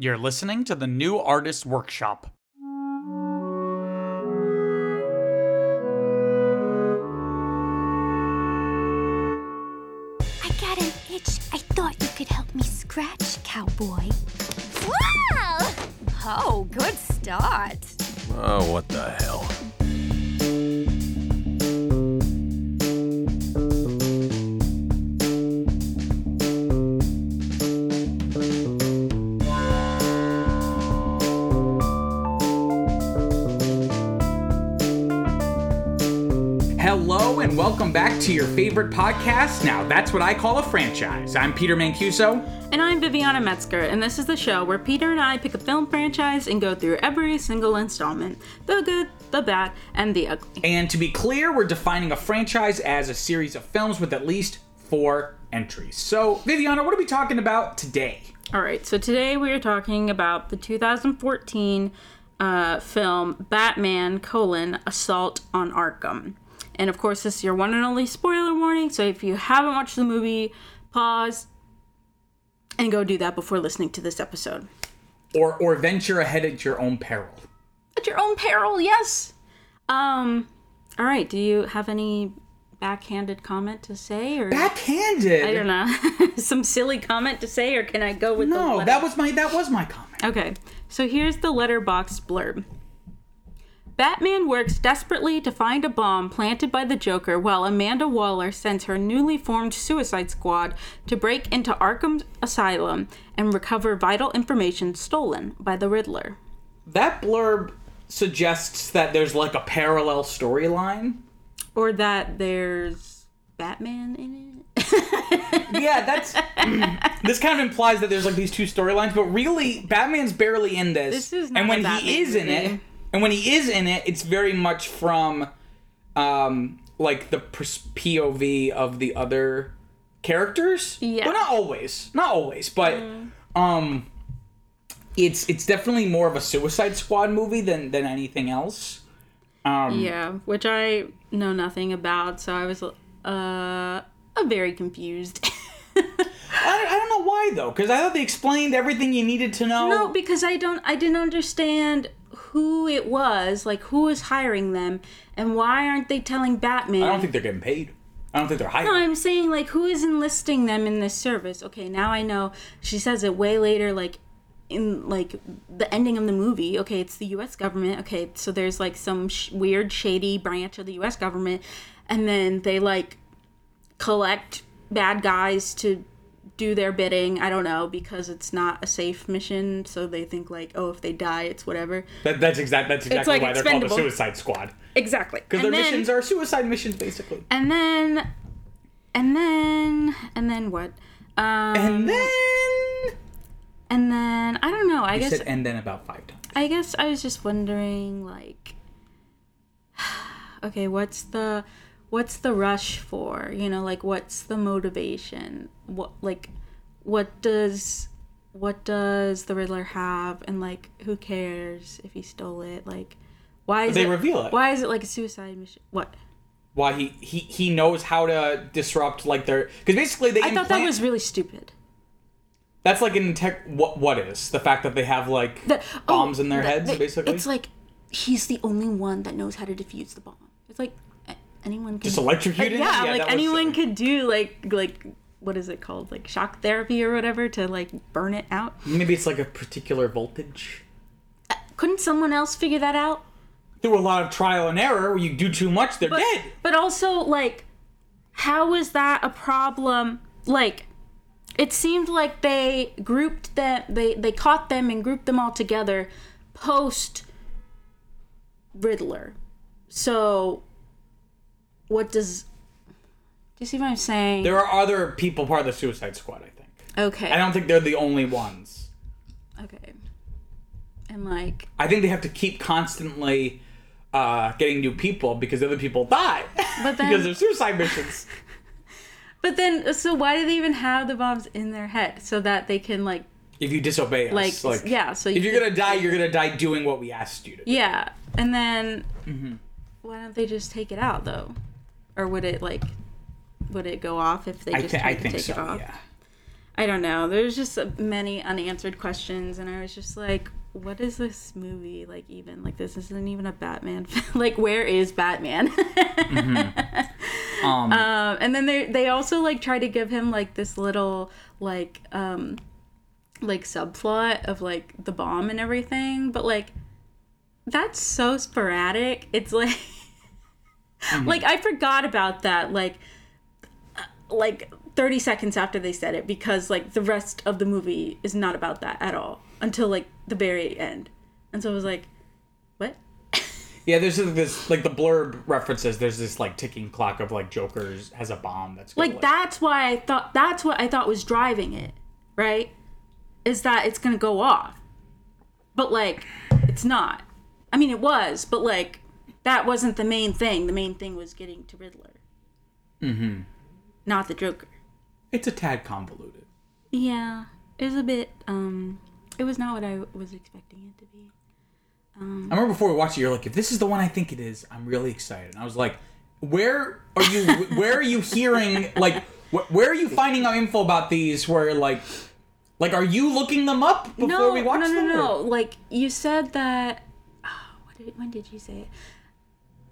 You're listening to the New Artist Workshop. I got an itch. I thought you could help me scratch, cowboy. Wow! Oh, good start. Oh, what the hell? Welcome back to your favorite podcast. Now, that's what I call a franchise. I'm Peter Mancuso. And I'm Viviana Metzger, and this is the show where Peter and I pick a film franchise and go through every single installment the good, the bad, and the ugly. And to be clear, we're defining a franchise as a series of films with at least four entries. So, Viviana, what are we talking about today? All right, so today we are talking about the 2014 uh, film Batman: colon, Assault on Arkham. And of course, this is your one and only spoiler warning. So if you haven't watched the movie, pause and go do that before listening to this episode. Or or venture ahead at your own peril. At your own peril, yes. Um. All right. Do you have any backhanded comment to say, or Backhanded. I don't know, some silly comment to say, or can I go with the No, that was my that was my comment. Okay, so here's the Letterboxd blurb. Batman works desperately to find a bomb planted by the Joker while Amanda Waller sends her newly formed Suicide Squad to break into Arkham Asylum and recover vital information stolen by the Riddler. That blurb suggests that there's like a parallel storyline. Or that there's Batman in it. Yeah, that's this kind of implies that there's like these two storylines, but really Batman's barely in this. This is not and when he Batman is in it, movie. And when he is in it, it's very much from um like the pers- POV of the other characters. Yeah. Well, not always. Not always, but um it's it's definitely more of a Suicide Squad movie than than anything else. Um Yeah, which I know nothing about, so I was uh, very confused. I, I don't know why though, because I thought they explained everything you needed to know. No, because I don't I didn't understand who it was, like who was hiring them and why aren't they telling Batman? I don't think they're getting paid. I don't think they're hired. No, I'm saying like who is enlisting them in this service? Okay, now I know. She says it way later like in like the ending of the movie. Okay, it's the US government. Okay, so there's like some sh- weird shady branch of the US government and then they like collect bad guys to do their bidding. I don't know because it's not a safe mission, so they think like, oh, if they die, it's whatever. That, that's exact. That's exactly like why they're called the. Suicide Squad Exactly. because their missions are suicide missions, basically. and then and then and then what? Um, And then and then I don't know. I you guess said and then about five times. I guess I was just wondering like okay, what's the what's the rush for? You know, like what's the motivation? What like what does what does the Riddler have and like who cares if he stole it? Like why is They it reveal it. Why is it like a suicide mission? What? Why he he he knows how to disrupt like their because basically they I thought that was really stupid. that's like in tech. What what is the fact that they have like The- oh, bombs oh, in their the- heads? the- basically, It's like he's the only one that knows how to defuse the bomb. It's like anyone can just electrocute Like, yeah, like that was anyone could do like like what is it called? Like shock therapy or whatever to like burn it out. Maybe it's like a particular voltage. Uh, couldn't someone else figure that out? Through a lot of trial and error, where you do too much, they're But, dead. but also like how is that a problem? Like it seemed like they grouped them they they caught them and grouped them all together post Riddler. So what does do you see what I'm saying? There are other people part of the Suicide Squad. I think. okay. I don't think they're the only ones. Okay. And like I think they have to keep constantly uh, getting new people because other people die But then- because of suicide missions. But then so why do they even have the bombs in their head so that they can like If you disobey us, like, yeah, so if you you're gonna die, you're gonna die doing what we asked you to. do. Yeah. And then Mm-hmm. why don't they just take it out though? Or would it like would it go off if they just thi- tried I to think take so. it off? Yeah. I don't know. There's just many unanswered questions, and I was just like, "What is this movie like? Even like this isn't even a Batman. film. like, where is Batman?" Um, Um, and then they they also like try to give him like this little like um like subplot of like the bomb and everything, but like that's so sporadic. It's like Mm-hmm. like I forgot about that like like 30 seconds after they said it because like the rest of the movie is not about that at all until like the very end. And so I was like, what? yeah, there's this- like the blurb references. There's this like ticking clock of like Joker's has a bomb that's gonna, like that's why I thought that's what I thought was driving it, right? Is that it's gonna go off, but like it's not. I mean, it was, but like that wasn't the main thing. The main thing was getting to Riddler, mm-hmm. not the Joker. It's a tad convoluted. Yeah, it was a bit. um It was not what I was expecting it to be. I remember before we watched it, you're like, if this is the one I think it is, I'm really excited. And I was like, where are you? where are you hearing? Like, wh- where are you finding out info about these? Where like, like, are you looking them up before no, we watch no, no, them? no. or- Like you said that. Oh, what did, when did you say it?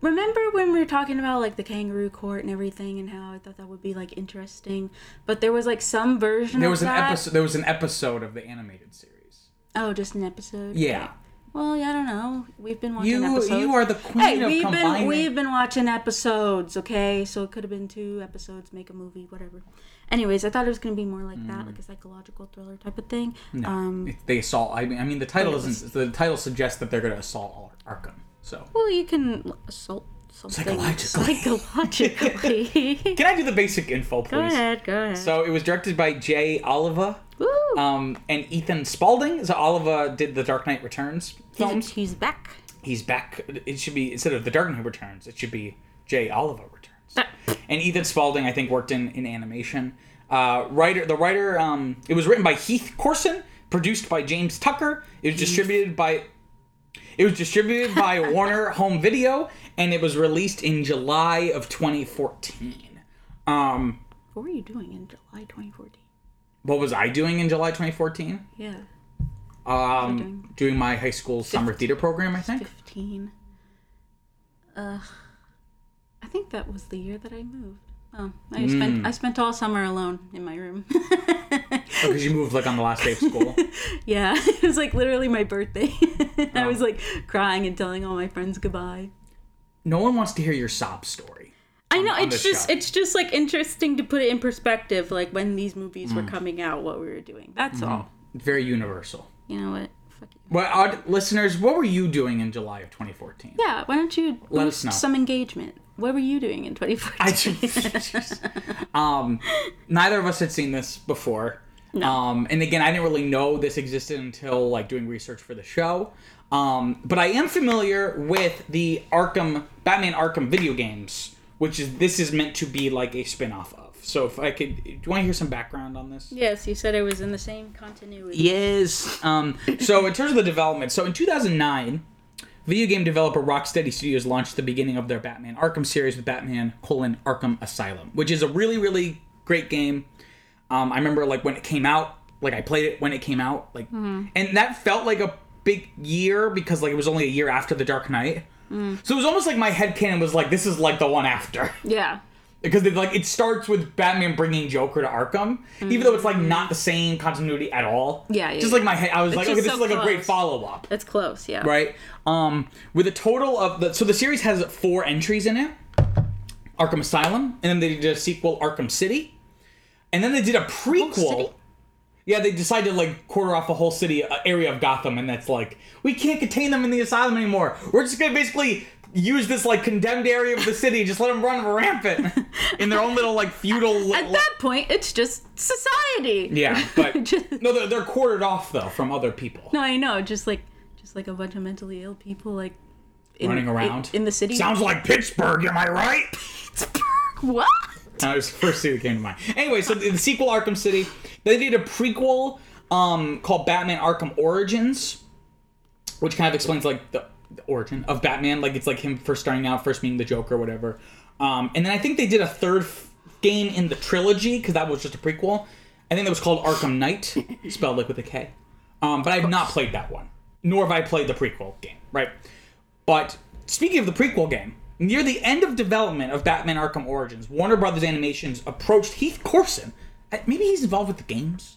Remember when we were talking about like the kangaroo court and everything, and how I thought that would be like interesting, but there was like some version. There of was an that. episode. There was an episode of the animated series. Oh, just an episode. Yeah. Okay. Well, yeah, I don't know. We've been watching You episodes. you are the queen Hey, of we've been we've been watching episodes, okay? So it could have been two episodes, make a movie, whatever. Anyways, I thought it was gonna be more like Mm. that, like a psychological thriller type of thing. Um, If they assault. I mean, I mean, the title doesn't. The title suggests that they're going to assault Ar- Arkham. So well, you can assault something Psychologically. psychologically. can I do the basic info, please? go ahead, go ahead. So it was directed by Jay Oliva. Woo! Um, and Ethan Spaulding. So Oliva did the Dark Knight Returns films. he's, he's back. He's back. It should be instead of the Dark Knight Returns, it should be Jay Oliva Returns. And Ethan Spaulding, I think, worked in in animation. Uh, writer, the writer, um, it was written by Heath Corson, produced by James Tucker. It was distributed by. It was distributed by Warner Home Video, and it was released in July of 2014. Um, What were you doing in July 2014? what was I doing in July 2014? Yeah, Um, doing my high school summer theater program, I think. 15. Uh, I think that was the year that I moved. Oh, I Hmm. spent I spent all summer alone in my room. Because you moved like on the last day of school. yeah, it was like literally my birthday. I was like crying and telling all my friends goodbye. no one wants to hear your sob story. I know on it's just show. it's just like interesting to put it in perspective, like when these movies Hmm. were coming out, what we were doing. That's all. Very universal. You know what? Fuck you. Well, odd listeners, what were you doing in July of 2014? Yeah, why don't you Let us know. some engagement? What were you doing in 2014? Um, neither of us had seen this before. No. Um, and again, I didn't really know this existed until like doing research for the show. Um, but I am familiar with the Arkham Batman Arkham video games, which is this is meant to be like a spin-off of. So if I could, do you want to hear some background on this? yes, you said it was in the same continuity. Yes. Um, so in terms of the development, so in 2009, video game developer Rocksteady Studios launched the beginning of their Batman Arkham series with Batman: colon, Arkham Asylum, which is a really really great game. Um, I remember like when it came out, like I played it when it came out, like, and that felt like a big year because like it was only a year after the Dark Knight. So it was almost like my head headcanon was like, this is like the one after Yeah. Because like it starts with Batman bringing Joker to Arkham, even though it's like not the same continuity at all. Yeah, yeah, Just like my head, I was It's like, okay, this so is like a great follow up, It's close, yeah. right? Um, with a total of the so the series has four entries in it: Arkham Asylum, and then they did a sequel, Arkham City, and then they did a prequel. Yeah, they decided to like quarter off a whole city uh, area of Gotham, and that's like we can't contain them in the asylum anymore. We're just gonna basically use this like condemned area of the city, just let them run rampant in their own little like feudal. At that point, it's just society. yeah, but Just- no, they're, they're quartered off though from other people No, I know. Just like, just like a bunch of mentally ill people, like in, running around in, in the city. Sounds like Pittsburgh, am I right? Pittsburgh. What? That was the first thing that came to mind. Anyway, so the the sequel Arkham City, they did a prequel um, called Batman Arkham Origins, which kind of explains like the, the origin of Batman. Like it's like him first starting out, first meeting the Joker, or whatever. Um, and then I think they did a third f- game in the trilogy because that was just a prequel. I think that was called Arkham Knight, spelled like with a K. Um, but I've not played that one, nor have I played the prequel game, right? But speaking of the prequel game, near the end of development of Batman Arkham Origins, Warner Brothers Animations approached Heath Corson. uh, Maybe he's involved with the games.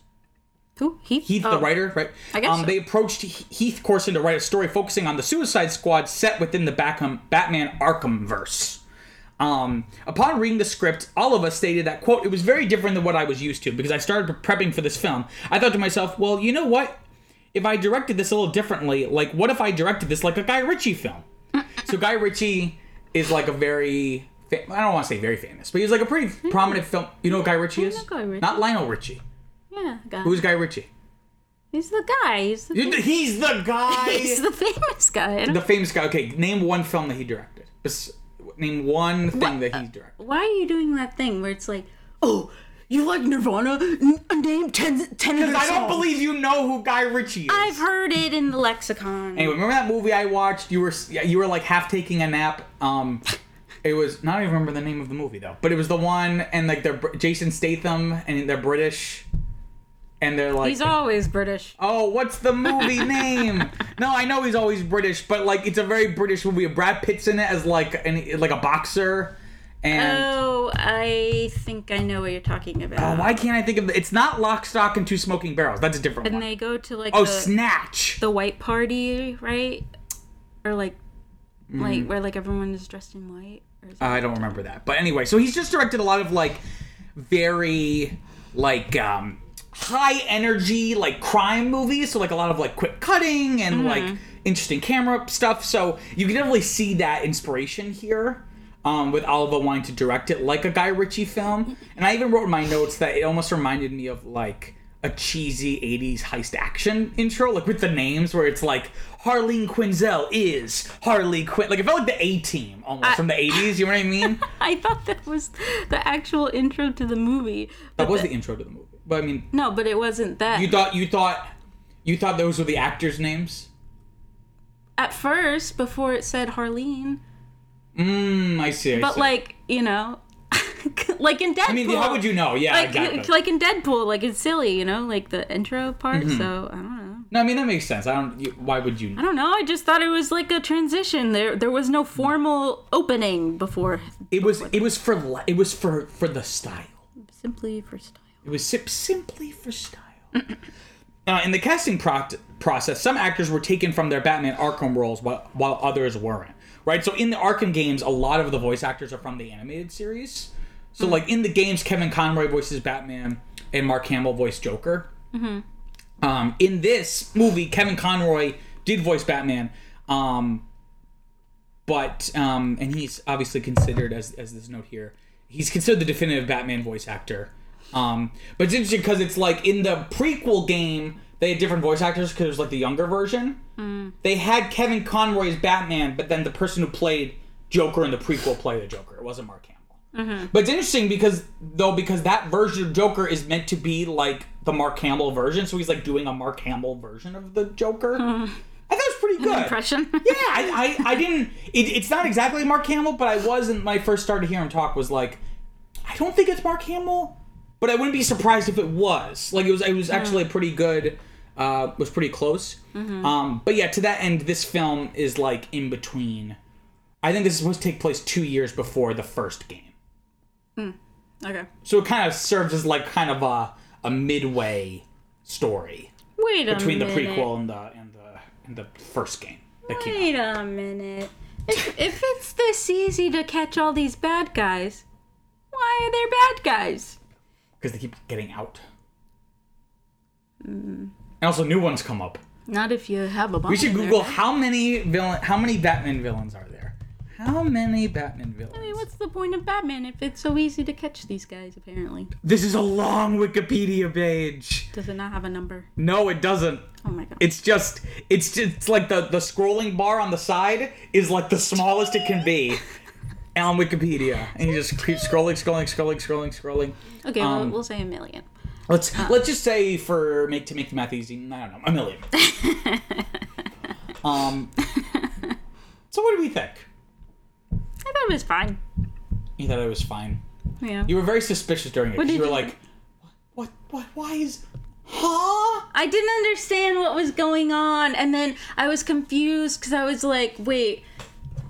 Who? Heath? Heath, Oh. the writer, right? I guess um, so. they approached Heath Corson to write a story focusing on the Suicide Squad set within the Batman, Batman Arkham verse. Um, upon reading the script, Oliva stated that quote it was very different than what I was used to because I started prepping for this film. I thought to myself, well, you know what? If I directed this a little differently, like what if I directed this like a Guy Ritchie film? so Guy Ritchie is like a very I don't want to say very famous, but he's like a pretty prominent film. You know who Guy Ritchie is? Guy Ritchie. Not Lionel Richie. Yeah, guy. Who's Guy Ritchie? He's the guy. He's the, He's the guy. he's the famous guy. I don't- the famous guy. Okay, name one film that he directed. Bes- Name one thing that he directed. Why are you doing that thing where it's like, oh, you like Nirvana? N- name 10, 10 of their I don't songs." believe you know who Guy Ritchie is. I've heard it in the lexicon. Anyway, remember that movie I watched? You were yeah, you were like half taking a nap. Um, it was not even remember the name of the movie though, but it was the one and like they're Br- Jason Statham and they're British, and they're like He's always British. Oh, what's the movie name? No, I know he's always British, but like it's a very British movie. Brad Pitt's in it as like an like a boxer, and Oh, I think I know what you're talking about. Oh, why can't I think of the, it's not Lock, Stock, and Two Smoking Barrels. That's a different and one. they go to like oh, the, Snatch. the white party, right? Or like, Mm. like where like everyone is dressed in white. Or something. I don't remember that, but anyway, so he's just directed a lot of like very like um high energy like crime movies. So like a lot of like quick cutting and like interesting camera stuff. So you can definitely see that inspiration here. Um, with Oliva wanting to direct it like a Guy Ritchie film, and I even wrote in my notes that it almost reminded me of like a cheesy 80s heist action intro, like with the names where it's like Harleen Quinzel is Harley Quinn. Like it felt like the A team almost from the 80s, you know what I mean? I thought that was the actual intro to the movie. That was the- the intro to the movie. But I mean, no, but it wasn't that. you thought you thought you thought those were the actors' names? At first, before it said Harleen, Mm, I see. I but see. like you know, like in Deadpool. I mean, how would you know? Yeah, Like, exactly. like in Deadpool, like it's silly, you know, like the intro part. Mm-hmm. So I don't know. no, I mean that makes sense. I don't. You, why would you? I don't know. I just thought it was like a transition. There, there was no formal opening before. It was. It was for. It was for for the style. Simply for style. It was sim- simply for style. uh, in the casting pro- process, some actors were taken from their Batman Arkham roles, while, while others weren't. Right. So in the Arkham games, a lot of the voice actors are from the animated series. So like in the games, Kevin Conroy voices Batman, and Mark Hamill voiced Joker. Um, in this movie, Kevin Conroy did voice Batman. Um, but um, and he's obviously considered as as this note here, he's considered the definitive Batman voice actor. Um, but it's interesting because it's like in the prequel game they had different voice actors because it was like the younger version. They had Kevin Conroy as Batman, but then the person who played Joker in the prequel played the Joker. It wasn't Mark Hamill. But it's interesting because though because that version of Joker is meant to be like the Mark Hamill version, so he's like doing a Mark Hamill version of the Joker. I thought it was pretty good. Impression. Yeah, I, I, I didn't. It, it's not exactly Mark Hamill, but I wasn't. my first started to hear him talk, was like, I don't think it's Mark Hamill, but I wouldn't be surprised if it was. Like it was. It was actually a pretty good. Uh, was pretty close. Um, but yeah, to that end, this film is like in between. I think this is supposed to take place two years before the first game, okay. so it kind of serves as like kind of a a midway story Wait a between the prequel and the and the and the first game that came out. Wait a minute. If, if it's this easy to catch all these bad guys, why are there bad guys? Because they keep getting out. Mm. And also, new ones come up. Not if you have a. We should in there. Google how many villain, how many Batman villains are there? How many Batman villains? I mean, what's the point of Batman if it's so easy to catch these guys? Apparently, This is a long Wikipedia page. does it not have a number? No, it doesn't. Oh my god. It's just, it's just it's like the the scrolling bar on the side is like the smallest it can be on Wikipedia, and you just keep scrolling, scrolling, scrolling, scrolling, scrolling. okay, um, we'll, we'll say a million. Let's let's just say for make to make the math easy, I don't know, a million. um. So what do we think? I thought it was fine. You thought it was fine. Yeah. You were very suspicious during it. What did You were you like, what? what? Why is? Huh? I didn't understand what was going on, and then I was confused because I was like, wait,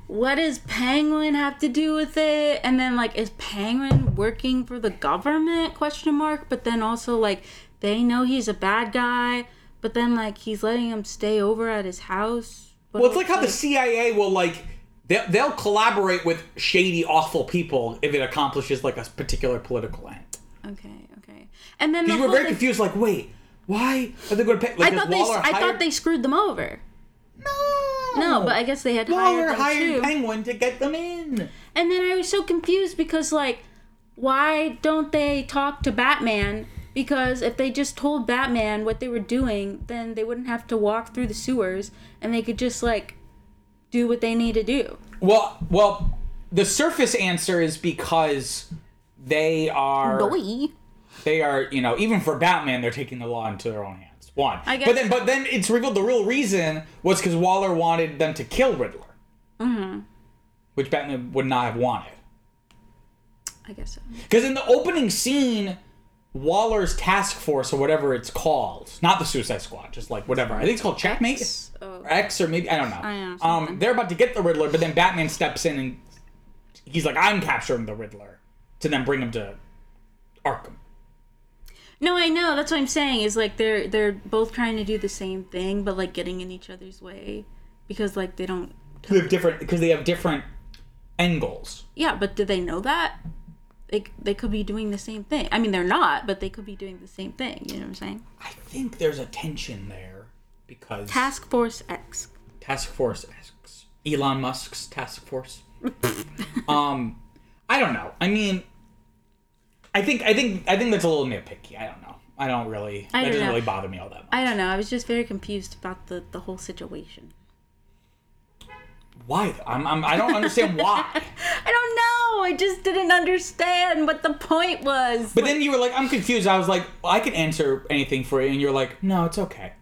what does Penguin have to do with it? And then like, is Penguin working for the government? Question mark. But then also like, they know he's a bad guy, but then like he's letting him stay over at his house. But Well, it's like how the CIA will like they'll, they'll collaborate with shady, awful people if it accomplishes like a particular political end. okay, okay. And then the You were very thing- confused, like, wait, why are they going to pay? Like, I thought they, I hired- thought they screwed them over. no, No, but I guess they had Waller hired them hired too. Penguin to get them in. And then I was so confused because, like, why don't they talk to Batman? Because if they just told Batman what they were doing, then they wouldn't have to walk through the sewers and they could just, like, do what they need to do. Well, well, the surface answer is because they are they are you know even for Batman they're taking the law into their own hands. One, I but then but then it's revealed the real reason was because Waller wanted them to kill Riddler, mm-hmm. which Batman would not have wanted. I guess so. Because in the opening scene, Waller's task force or whatever it's called, not the Suicide Squad, just like whatever. I think it's called Checkmate Oh. or X or maybe I don't know. I know, um, they're about to get the Riddler, but then Batman steps in and he's like, "I'm capturing the Riddler," to then bring him to Arkham. No, I know. That's what I'm saying. Is like they're they're both trying to do the same thing, but like getting in each other's way because like they don't. They have different because they have different end goals. Yeah, but do they know that? They, they could be doing the same thing. I mean, they're not, but they could be doing the same thing. You know what I'm saying? I think there's a tension there because Task Force X. Task Force X, Elon Musk's task force. um, I don't know. I mean, I think I think I think that's a little nitpicky. I don't know. I don't really. I that don't doesn't know. really bother me all that much. I don't know. I was just very confused about the, the whole situation. Why? though? I'm, I'm I don't understand why. I don't know. I just didn't understand what the point was. But then you were like, I'm confused. I was like, well, I can answer anything for you, and you're like, no, it's okay.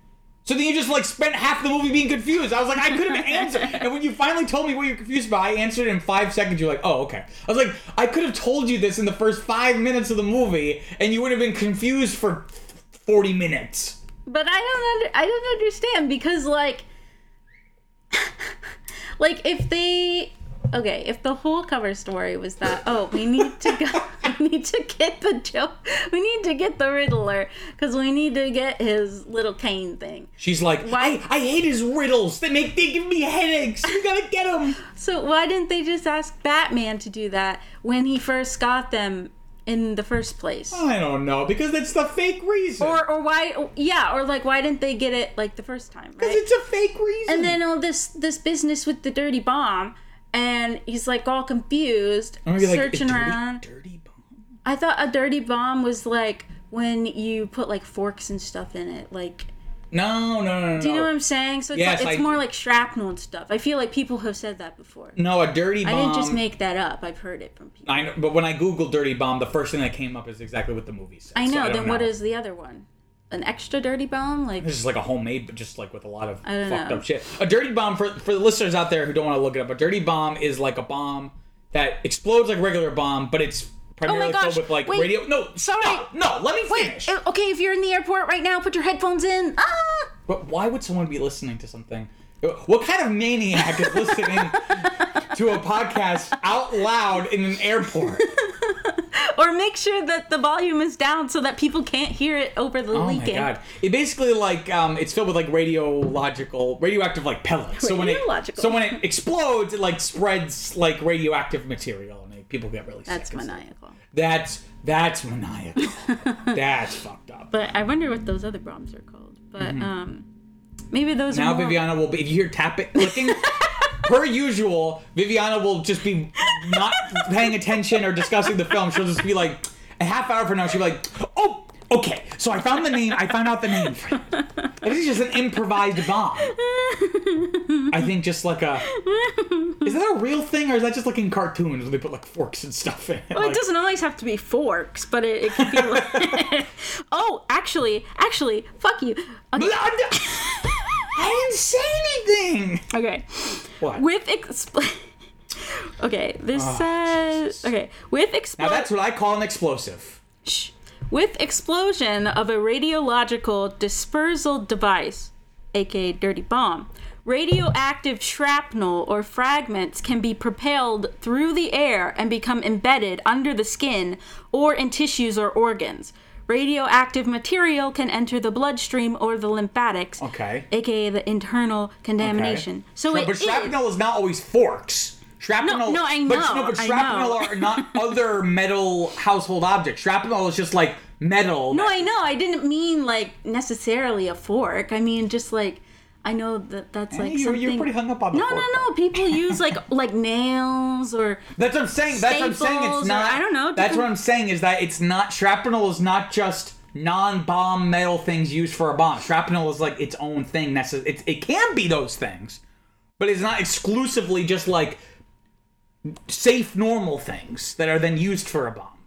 So then you just like spent half the movie being confused. I was like, I couldn't answer. And when you finally told me what you're confused about, I answered in five seconds. You're like, oh, okay. I was like, I could have told you this in the first five minutes of the movie, and you would have been confused for 40 minutes. But I don't under, I don't understand because like like if they okay, if the whole cover story was that oh, we need to go we need to get the Joe we need to get the Riddler cuz we need to get his little cane thing. She's like, Why- I, I hate his riddles. They make they give me headaches. You gotta get them. So why didn't they just ask Batman to do that when he first got them in the first place? I don't know because that's the fake reason. Or or why yeah, or like why didn't they get it like the first time, because right? it's a fake reason. and then all this this business with the dirty bomb and he's like all confused like, searching dirty, around Dirty bomb. i thought a dirty bomb was like when you put like forks and stuff in it like No, no, no, no. do you know what i'm saying so it's, Yes, like, it's I- more like shrapnel and stuff i feel like people have said that before No, a dirty bomb. i didn't just make that up i've heard it from people I know, but when I googled "dirty bomb," the first thing that came up is exactly what the movie says. i know don't then what know. is the other one an extra dirty bomb like This is like a homemade, but just like with a lot of fucked know. up shit. A dirty bomb for for the listeners out there who don't want to look it up. A dirty bomb is like a bomb that explodes like a regular bomb, but it's primarily Oh filled with like wait, radio. No, sorry. stop. No, let me wait finish. eh, okay if you're in the airport right now put your headphones in ah But why would someone be listening to something? What kind of maniac is listening to a podcast out loud in an airport? or make sure that the volume is down so that people can't hear it over the Oh leaking. my god! It basically like um, it's filled with like radiological, radioactive like pellets. So when it so when it explodes, it like spreads like radioactive material, and people get really That's sick. stuff. maniacal. That's that's maniacal. that's fucked up. But I wonder what those other bombs are called. But um, maybe those now are more... Viviana will be if you hear tap it clicking. Per usual, Viviana will just be not paying attention or discussing the film. She'll just be like, a half hour from now, she'll be like, oh, okay, so I found the name, I found out the name it. Is just an improvised bomb. I think just like a. Is that a real thing, or is that just like in cartoons where they put like forks and stuff in? Well, Like- it doesn't always have to be forks, but it, it could be like... oh, actually, actually, fuck you. Okay. I didn't say anything. okay. What? With expl- Okay, this ah, says... Okay, with now that's what I call an explosive. Shh. With explosion of a radiological dispersal device, aka dirty bomb. Radioactive shrapnel or fragments can be propelled through the air and become embedded under the skin or in tissues or organs. Radioactive material can enter the bloodstream or the lymphatics, Okay. aka the internal Okay. contamination. So Shrap- it but is- shrapnel is not always forks. Shrapnel, No, no, I know. But, no, but shrapnel are not other metal household objects. Shrapnel is just like metal. No, I know. I didn't mean like necessarily a fork. I mean just like I know that that's like you're- something. you're pretty hung up on the no, fork no, no. People use like like nails or That's what I'm saying. That's what I'm saying. It's or- not. I don't know, That's what I'm saying is that it's not shrapnel is not just non-bomb metal things used for a bomb. Shrapnel is like its own thing. Necess- it, it can be those things, but it's not exclusively just like safe normal things that are then used for a bomb.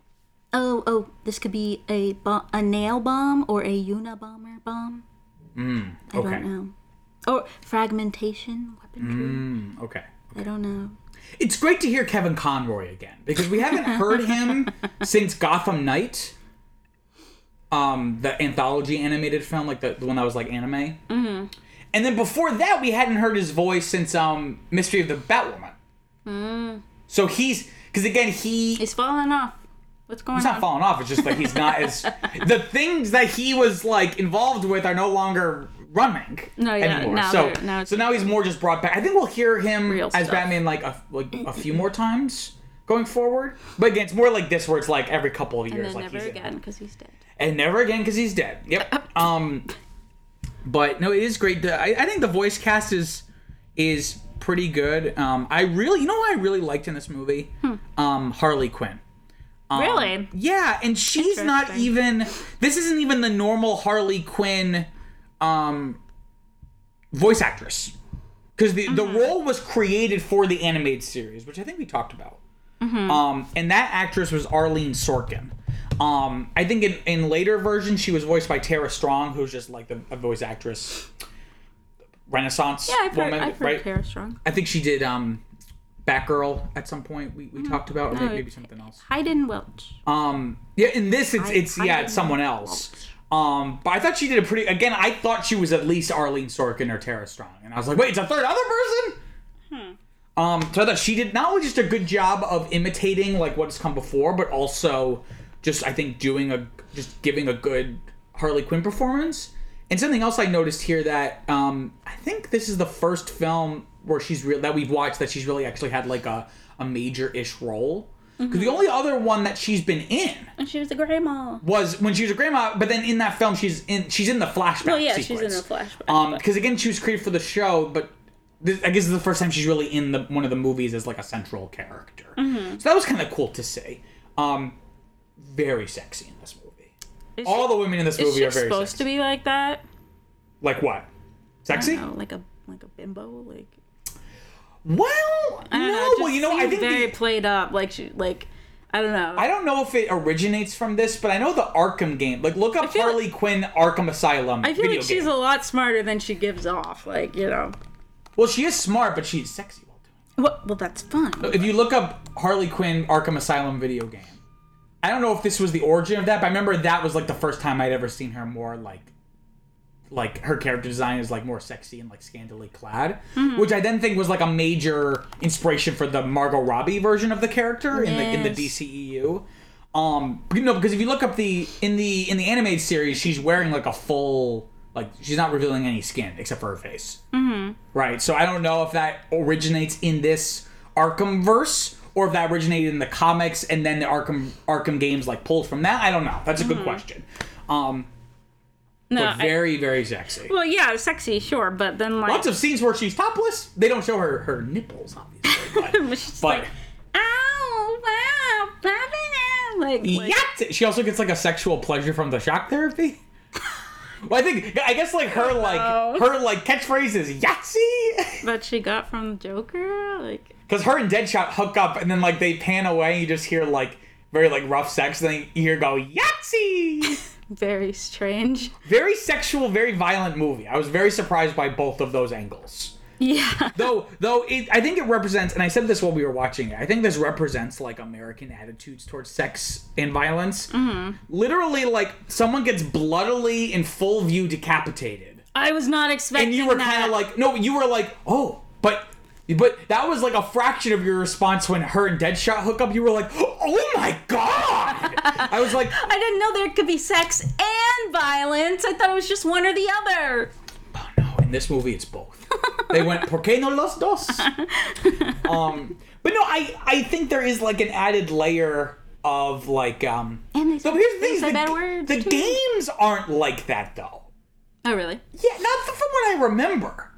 oh oh this could be a bo- a nail bomb or a unabomber bomb. Mm, I don't know. Or fragmentation weaponry. Okay. I don't know. It's great to hear Kevin Conroy again because we haven't heard him since Gotham Knight, um, the anthology animated film, like the, the one that was like anime. Mm-hmm. And then before that, we hadn't heard his voice since um, Mystery of the Batwoman. Mm. So he's because again he He's falling off. What's going on? he's not falling off. It's just like he's not as the things that he was like involved with are no longer running No, yeah, anymore. now so now so now he's more just brought back. I think we'll hear him Real as stuff. Batman like a like a few more times going forward. But again, it's more like this where it's like every couple of years, like never he's again because he's dead. and never again because he's dead. Yep. Um, but no, it is great. To, I, I think the voice cast is is pretty good. Um, I really, you know, what I really liked in this movie, um, Harley Quinn. Um, Really? Yeah, and she's not even. This isn't even the normal Harley Quinn, um, voice actress, because the the role was created for the animated series, which I think we talked about. Um, and that actress was Arlene Sorkin. Um, I think in, in later versions she was voiced by Tara Strong, who's just like the, a voice actress, Renaissance Yeah, I've heard, woman, I've heard right? Tara Strong. I think she did um, Batgirl at some point. We, we talked about, or No, maybe, maybe something else. Hynden Walch. Um, yeah, in this it's it's I yeah, it's someone else. Um, but I thought she did a pretty. Again, I thought she was at least Arlene Sorkin or Tara Strong, and I was like, wait, it's a third other person. Um, so I thought she did not only just a good job of imitating like what has come before, but also just I think doing a just giving a good Harley Quinn performance. And something else I noticed here that um, I think this is the first film where she's real that we've watched that she's really actually had like a a major ish role. Because the only other one that she's been in And she was a grandma. was when she was a grandma, but then in that film she's in she's in the flashback. Well, yeah, she's in the flashback, Um, because again she was created for the show, but this, I guess this is the first time she's really in the one of the movies as like a central character. Mm-hmm. So that was kind of cool to see. Um, very sexy in this movie. Is All she, the women in this movie are very supposed sexy. to be like that? Like what? Sexy? know, like a like a bimbo, like Well, I don't no. know. well, you know, I think very the- played up. Like she, like I don't know. I don't know if it originates from this, but I know the Arkham game. Like, look up Harley Quinn Arkham Asylum. I feel like she's game. a lot smarter than she gives off. Like you know. well, she is smart, but she's sexy while doing. Well, well that's fun. If you look up Harley Quinn Arkham Asylum video game, I don't know if this was the origin of that, but I remember that was like the first time I'd ever seen her more like like her character design is like more sexy and like scantily clad, which I then think was like a major inspiration for the Margot Robbie version of the character in the in the Yes. DCEU. Um, you know, because if you look up the in the in the animated series, she's wearing like a full like she's not revealing any skin except for her face. Mm-hmm. Right. So I don't know if that originates in this Arkham verse or if that originated in the comics and then the Arkham Arkham games like pulled from that. I don't know. That's a good question. Um, no, but I- very very sexy. well, yeah, sexy, sure, but then like Lots of scenes where she's topless. They don't show her her nipples, obviously. But, But like, ow, wow, like, like! She also gets like a sexual pleasure from the shock therapy. well, I think I guess like her like her like catchphrase is Yahtzee, that she got from Joker, like. Because her and Deadshot hook up and then like they pan away. And you just hear like very like rough sex. And then you hear go Yahtzee. Very strange. very sexual, very violent movie. I was very surprised by both of those angles. Yeah. though though it, I think it represents and I said this while we were watching it. I think this represents like American attitudes towards sex and violence. Mm-hmm. Literally like someone gets bloodily in full view decapitated. I was not expecting And you were kind of like no, you were like, "Oh, but but that was like a fraction of your response when her and Deadshot hook up. You were like, "Oh my god!" I was like, I didn't know there could be sex and violence. I thought it was just one or the other. Oh no, in this movie it's both. they went ¿Por qué no los dos? um, but no, I I think there is like an added layer of like um. And they So here's the thing: the, bad words. the too. games aren't like that though. Oh, really? Yeah, not from what I remember.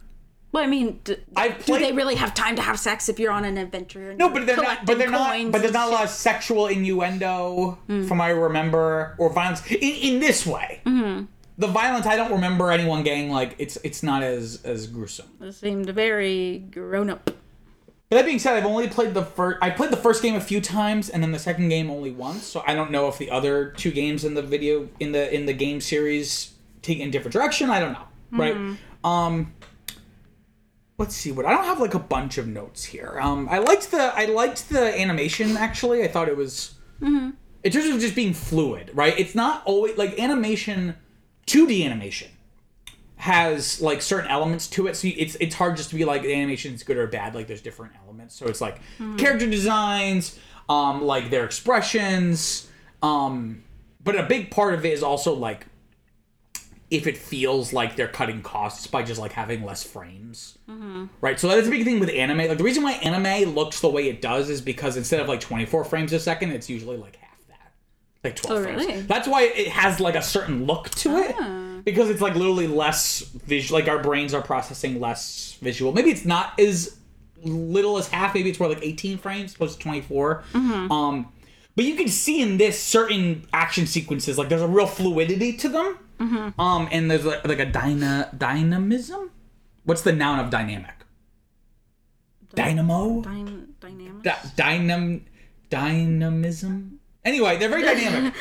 Well, I mean, d- I've do they really have time to have sex if you're on an adventure? No, but they're not. But they're not. But there's not a lot of sexual innuendo, from I remember, or violence in, in this way. Mm-hmm. The violence, I don't remember anyone getting like it's. It's not as as gruesome. It seemed very grown up. But that being said, I've only played the first. I played the first game a few times, and then the second game only once. So I don't know if the other two games in the video in the in the game series take in different direction. I don't know. Right. Um. Let's see what I don't have like a bunch of notes here. Um. I liked the I liked the animation actually. I thought it was. mm-hmm. In terms of just being fluid, right? It's not always like animation, 2D animation has like certain elements to it, so it's it's hard just to be like the animation is good or bad. Like there's different elements, so it's like character designs, um, like their expressions, um, but a big part of it is also like if it feels like they're cutting costs by just like having less frames, mm-hmm. right? So that's a big thing with anime. Like the reason why anime looks the way it does is because instead of like 24 frames a second, it's usually like half that, like 12 Oh, frames. really? That's why it has like a certain look to it ah. because it's like literally less visual. Like our brains are processing less visual. Maybe it's not as little as half. Maybe it's more like 18 frames opposed to 24. Mm-hmm. Um, but you can see in this certain action sequences like there's a real fluidity to them. Um, and there's like, like a dyna dynamism. What's the noun of dynamic? Dynamo. Dyn- dynamic. Dynam dynamism. Anyway, they're very dynamic.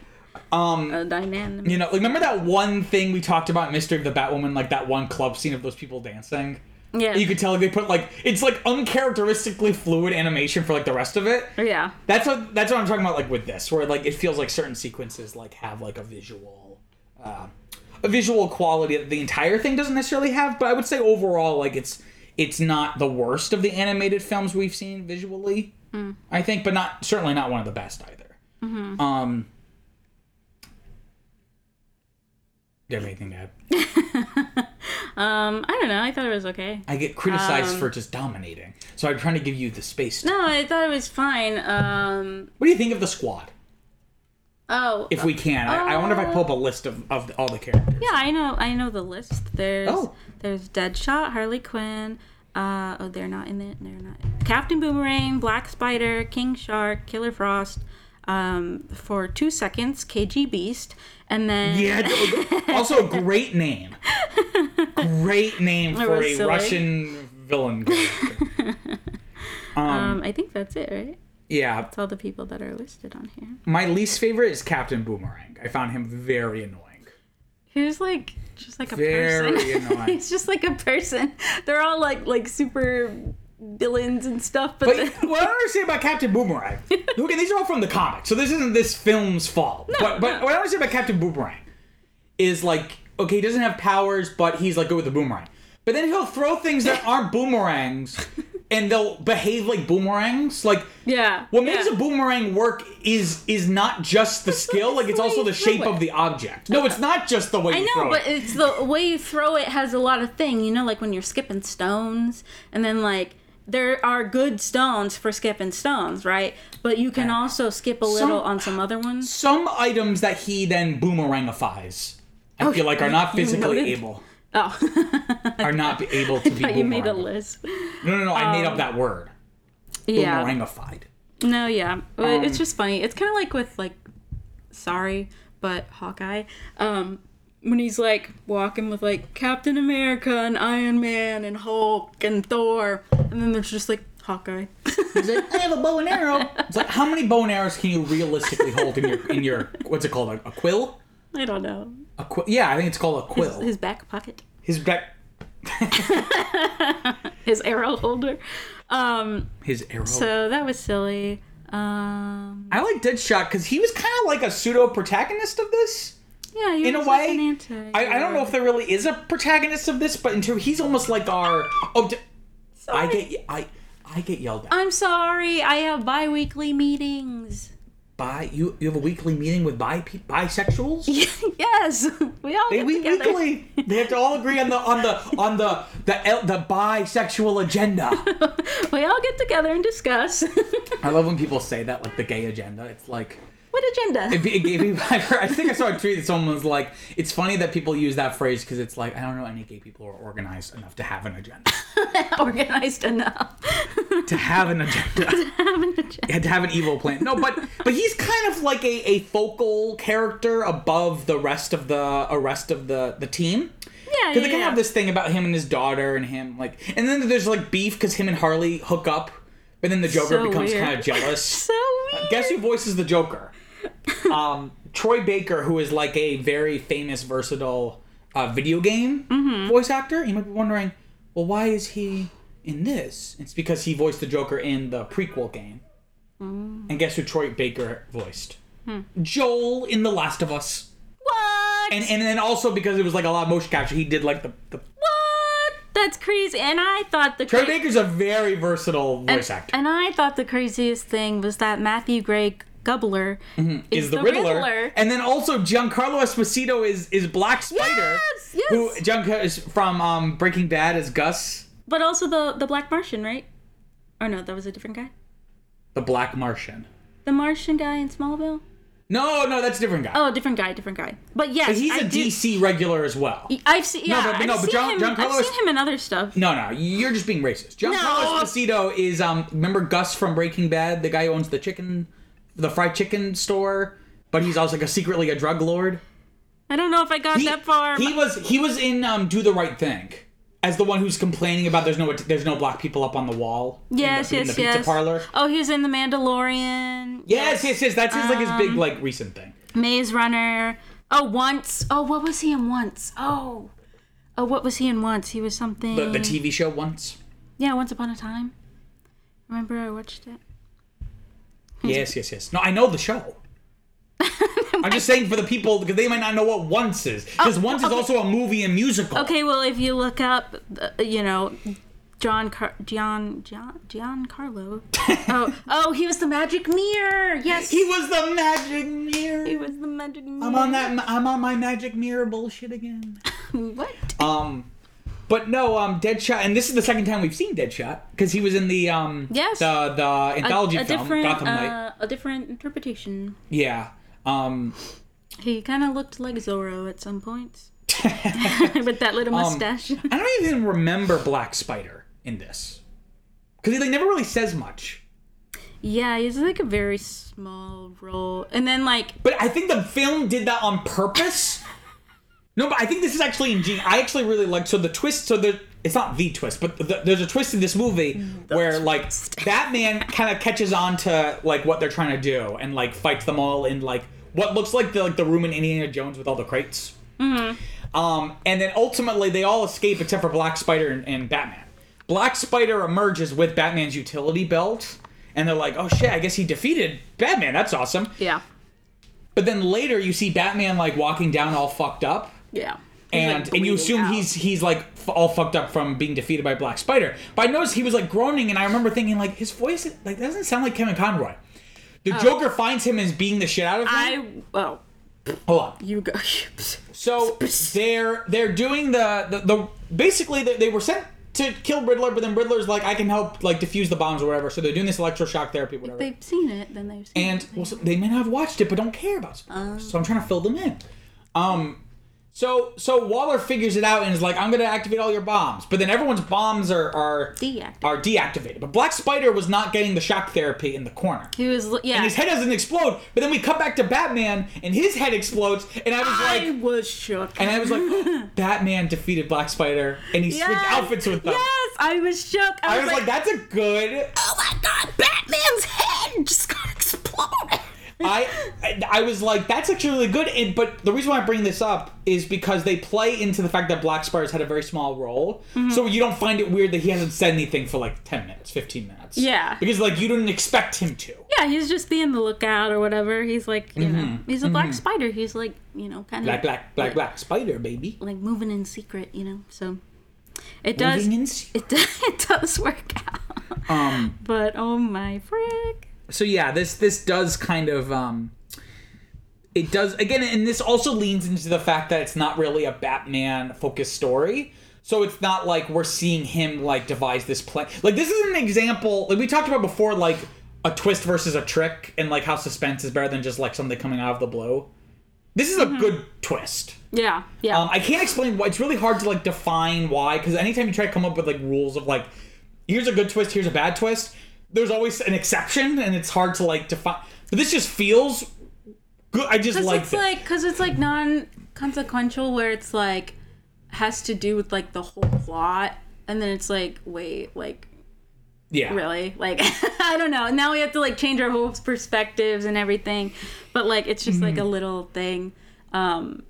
Um, Uh, dynamic. You know, like remember that one thing we talked about, Mystery of the Batwoman, like that one club scene of those people dancing. Yeah. You could tell like, they put like it's like uncharacteristically fluid animation for like the rest of it. yeah. That's what that's what I'm talking about. Like with this, where like it feels like certain sequences like have like a visual, uh, a visual quality that the entire thing doesn't necessarily have. But I would say overall, like it's it's not the worst of the animated films we've seen visually. I think, but not certainly not one of the best either. Um. Do you have anything to add? Um, I don't know. I thought it was okay. I get criticized for just dominating, so I'm trying to give you the space. To, No, I thought it was fine. Um, what do you think of the squad? Oh, If we can, I, I wonder if I pull up a list of, of all the characters. yeah, I know. I know the list. There's Oh. there's Deadshot, Harley Quinn. Uh, oh, they're not in it. They're not. Captain Boomerang, Black Spider, King Shark, Killer Frost. Um, for two seconds, KG Beast, and then Yeah. also, great name. Great name for a silly. Russian villain. character. um, I think that's it, right? Yeah. It's all the people that are listed on here. My least favorite is Captain Boomerang. I found him very annoying. Who's like just like a Very person. annoying. He's just like a person. They're all like like super villains and stuff, but, But then, what I don't understand about Captain Boomerang, okay, these are all from the comics, so this isn't this film's fault. but but no. what I understand about Captain Boomerang is like, okay, he doesn't have powers, but he's like good with the boomerang. But then he'll throw things that aren't boomerangs, and they'll behave like boomerangs. Like, yeah. what makes yeah. a boomerang work is is not just the skill, like it's also the shape it. of the object. No, it's not just the way I know, but it. it's the way you throw it has a lot of thing. You know, like when you're skipping stones, and then like there are good stones for skipping stones, right? But you can also skip a little on some other ones. Some items that he then boomerangifies, I feel like are not physically able. Oh, Are not able to be. thought you made a list. No, no, no. I made up that word. Yeah. Boomerangified. No, yeah, Um, it's just funny. It's kind of like with like, sorry, but Hawkeye. Um, when he's like walking with like Captain America and Iron Man and Hulk and Thor, and then there's just like Hawkeye. He's like, I have a bow and arrow. It's like, how many bow and arrows can you realistically hold in your in your what's it called? A, a quill? I don't know. A quill? Yeah, I think it's called a quill. His back pocket. His back. his arrow holder. Um, His arrow. so that was silly. Um, I like Deadshot because he was kind of like a pseudo protagonist of this. yeah, he In a was like way, an anti- I, I don't know if there really is a protagonist of this, but terms, he's almost like our. Oh, d- I get I I get yelled at. I'm sorry. I have bi-weekly meetings. Bi you you have a weekly meeting with bi pe- bisexuals. yes, we all They get meet together. weekly. They have to all agree on the on the on the the the bisexual agenda. We all get together and discuss. I love when people say that, like the gay agenda. It's like what agenda? it, it gave me. I think I saw a tweet that someone was like, "It's funny that people use that phrase because it's like I don't know any gay people who are organized enough to have an agenda. Organized enough. to have an agenda." To have an agenda. had to have an evil plan. No, but but he's kind of like a, a focal character above the rest of the uh, rest of the the team. Yeah, Because yeah, they kind yeah. of have this thing about him and his daughter and him like, and then there's like beef because him and Harley hook up, but then the Joker So becomes weird. kind of jealous. So weird. Guess who voices the Joker? Um, Troy Baker, who is like a very famous, versatile uh, video game Mm-hmm. voice actor. You might be wondering, well, why is he in this? It's because he voiced the Joker in the prequel game. Mm. And guess who Troy Baker voiced? Hmm. Joel in The Last of Us. What? And and then also because it was like a lot of motion capture, he did like the, the what? That's crazy. And I thought the Troy cra- Baker's a very versatile voice actor. And I thought the craziest thing was that Matthew Gray Gubler Mm-hmm. is the, Riddler. and then also Giancarlo Esposito is is Black Spider, Yes, yes. who Giancarlo is from um, Breaking Bad as Gus, but also the the Black Martian, right? Or no, that was a different guy. the Black Martian. The Martian guy in Smallville. No, no, that's a different guy. Oh, different guy, different guy. But yes, but he's I a do- DC regular as well. I've seen. Yeah, but- but I've no, but seen Gian- him. Giancarlo I've seen him in other stuff. No, no, you're just being racist. Giancarlo No. Esposito is um remember Gus from Breaking Bad, the guy who owns the chicken, the fried chicken store, but he's also like a secretly a drug lord. I don't know if I got He, that far. he was he was in um Do the Right Thing as the one who's complaining about there's no there's no black people up on the wall. yes, in the, in yes, the pizza yes. parlor. Oh, he was in the Mandalorian. Yes, yes, yes. That's his like his Um, big like recent thing. Maze Runner. Oh, once. Oh, what was he in once? Oh. Oh, what was he in once? He was something. The, the TV show once. Yeah, Once Upon a Time. Remember I watched it? Yes, yes, yes. No, I know the show. I'm just saying for the people because they might not know what once is because once is also a movie and musical. Oh, Okay, well, if you look up, uh, you know, John Car- Gian Gian Giancarlo. oh, oh, he was the magic mirror. Yes, He was the magic mirror. He was the magic mirror. I'm on that. I'm on my magic mirror bullshit again. What? Um, but no, um, Deadshot, and this is the second time we've seen Deadshot because he was in the um, Yes. the the anthology a, a film different, Gotham Knight. uh, a different interpretation. Yeah. Um, He kind of looked like Zorro at some points, with that Um, little mustache. I don't even remember Black Spider in this because he like never really says much. yeah, he's like a very small role, and then like But I think the film did that on purpose. No, but I think this is actually ingenious. I actually really like so the twist. So the it's not the twist, but the, there's a twist in this movie where like Batman kind of catches on to like what they're trying to do and like fights them all in like what looks like the like the room in Indiana Jones with all the crates. Um, and then ultimately they all escape except for Black Spider and, and Batman. Black Spider emerges with Batman's utility belt, and they're like, "Oh shit! I guess he defeated Batman. That's awesome." yeah, But then later you see Batman like walking down all fucked up. Yeah, And and you assume he's he's like f- all fucked up from being defeated by Black Spider. But I noticed he was like groaning, and I remember thinking like his voice like doesn't sound like Kevin Conroy. The Joker finds him as being the shit out of him. I oh Hold on. you go. So they're they're doing the the, the basically they, they were sent to kill Riddler, but then Riddler's like I can help like defuse the bombs or whatever. So they're doing this electroshock therapy, whatever. They've seen it, then they've seen and it. well, so they may not have watched it but don't care about spoilers. so I'm trying to fill them in. Um, so so Waller figures it out and is like, I'm gonna activate all your bombs, but then everyone's bombs are are Deactivated. are deactivated. But Black Spider was not getting the shock therapy in the corner. He was yeah. And his head doesn't explode, but then we cut back to Batman and his head explodes, and I was like, I was shook. and I was like, Batman defeated Black Spider, and he switched outfits with them. Yes, I was shook. I, I was like, that's a good. oh my god, Batman's head just got exploded. I, I I was like, that's actually really good. And, but the reason why I bring this up is because they play into the fact that Black Spider's had a very small role, Mm-hmm. so you don't find it weird that he hasn't said anything for like ten minutes, fifteen minutes. Yeah. because like you didn't expect him to. Yeah, he's just being the lookout or whatever. He's like, you know, he's a black spider. He's like, you know, kind of black, black, black black spider, baby. like moving in secret, you know. So it does it does, it does work out. Um. But oh my frick. So yeah this this does kind of um it does again and this also leans into the fact that it's not really a batman focused story so it's not like we're seeing him like devise this plan like this is an example like we talked about before like a twist versus a trick and like how suspense is better than just like something coming out of the blue this is a good twist Yeah, yeah. um, I can't explain why. It's really hard to like define why because anytime you try to come up with like rules of like, here's a good twist, here's a bad twist, there's always an exception, and it's hard to like define. But this just feels good. I just Cause like it's like because it's like non-consequential where it's like has to do with like the whole plot and then it's like wait like yeah, really like i don't know now we have to like change our whole perspectives and everything but like it's just Mm-hmm. like a little thing um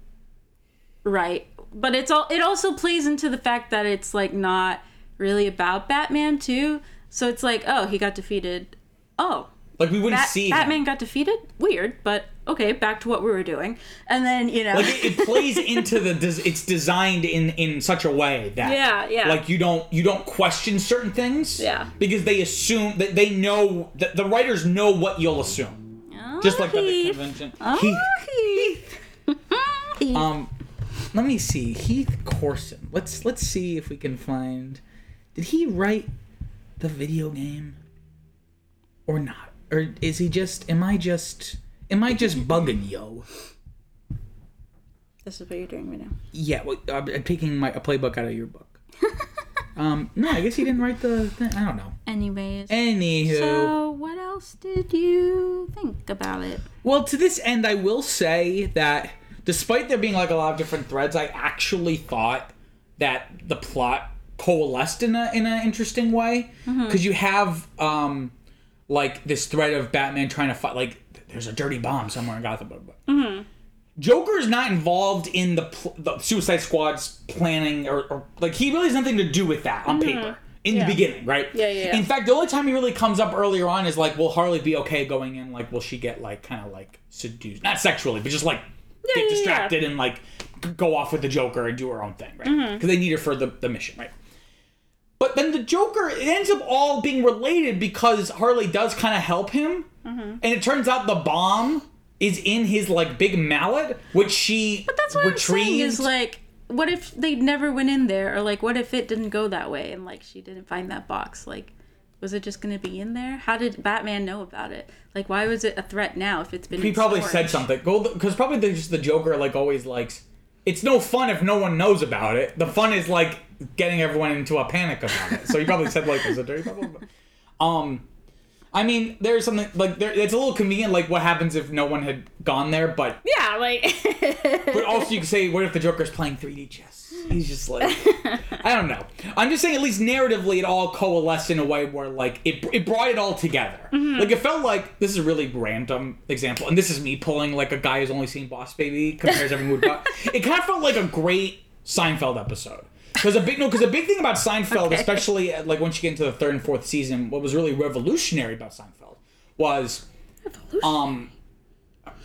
right but it's all it also plays into the fact that it's like not really about batman too so it's like oh he got defeated oh like we wouldn't Bat- see him. batman got defeated weird but okay back to what we were doing and then you know Like it, it plays into the. des- It's designed in in such a way that Yeah, yeah. Like you don't you don't question certain things. Yeah. Because they assume that they know that the writers know what you'll assume. Just like the convention. Oh, Heath. Heath. Um, let me see. Heath Corson. Let's let's see if we can find. Did he write the video game, or not? Or is he just? Am I just? Am I just bugging yo? this is what you're doing right now Yeah, well, I'm I'm taking my a playbook out of your book. um, no, I guess he didn't write the. Thing. I don't know. anyways Anywho, So, what else did you think about it? Well, to this end, I will say that despite there being like a lot of different threads, I actually thought that the plot coalesced in a in an interesting way because you have um like this threat of Batman trying to fight like there's a dirty bomb somewhere in Gotham. But Joker is not involved in the, pl- the Suicide Squad's planning or, or like he really has nothing to do with that on paper in the beginning, right? Yeah, yeah, yeah. In fact, the only time he really comes up earlier on is like, will Harley be okay going in? Like, will she get like kind of like seduced, not sexually, but just like yeah, get yeah. distracted and like go off with the Joker and do her own thing, right? Because Mm-hmm. they need her for the, the mission, right? But then the Joker, it ends up all being related because Harley does kind of help him, Mm-hmm. and it turns out the bomb is in his like big mallet, which she But that's what retrieved. I'm saying is like, what if they never went in there, or like, what if it didn't go that way, and like she didn't find that box? Like, was it just gonna be in there? How did Batman know about it? Like, why was it a threat now if it's been? he probably storage? said something. Because probably the, just the Joker like always likes. It's no fun if no one knows about it. The fun is like getting everyone into a panic about it. So he probably said like, there's a dirty?" Blah. Um, I mean, there's something like there. It's a little convenient, like what happens if no one had gone there, but Yeah, like. but also you could say, what if the Joker's playing 3D chess? He's just like, I don't know. I'm just saying, at least narratively, it all coalesced in a way where like it it brought it all together. Like it felt like this is a really random example, and this is me pulling like a guy who's only seen Boss Baby compares every movie. But it kind of felt like a great Seinfeld episode. Because a big no, because a big thing about Seinfeld, especially at, like once you get into the third and fourth season, what was really revolutionary about Seinfeld was, um,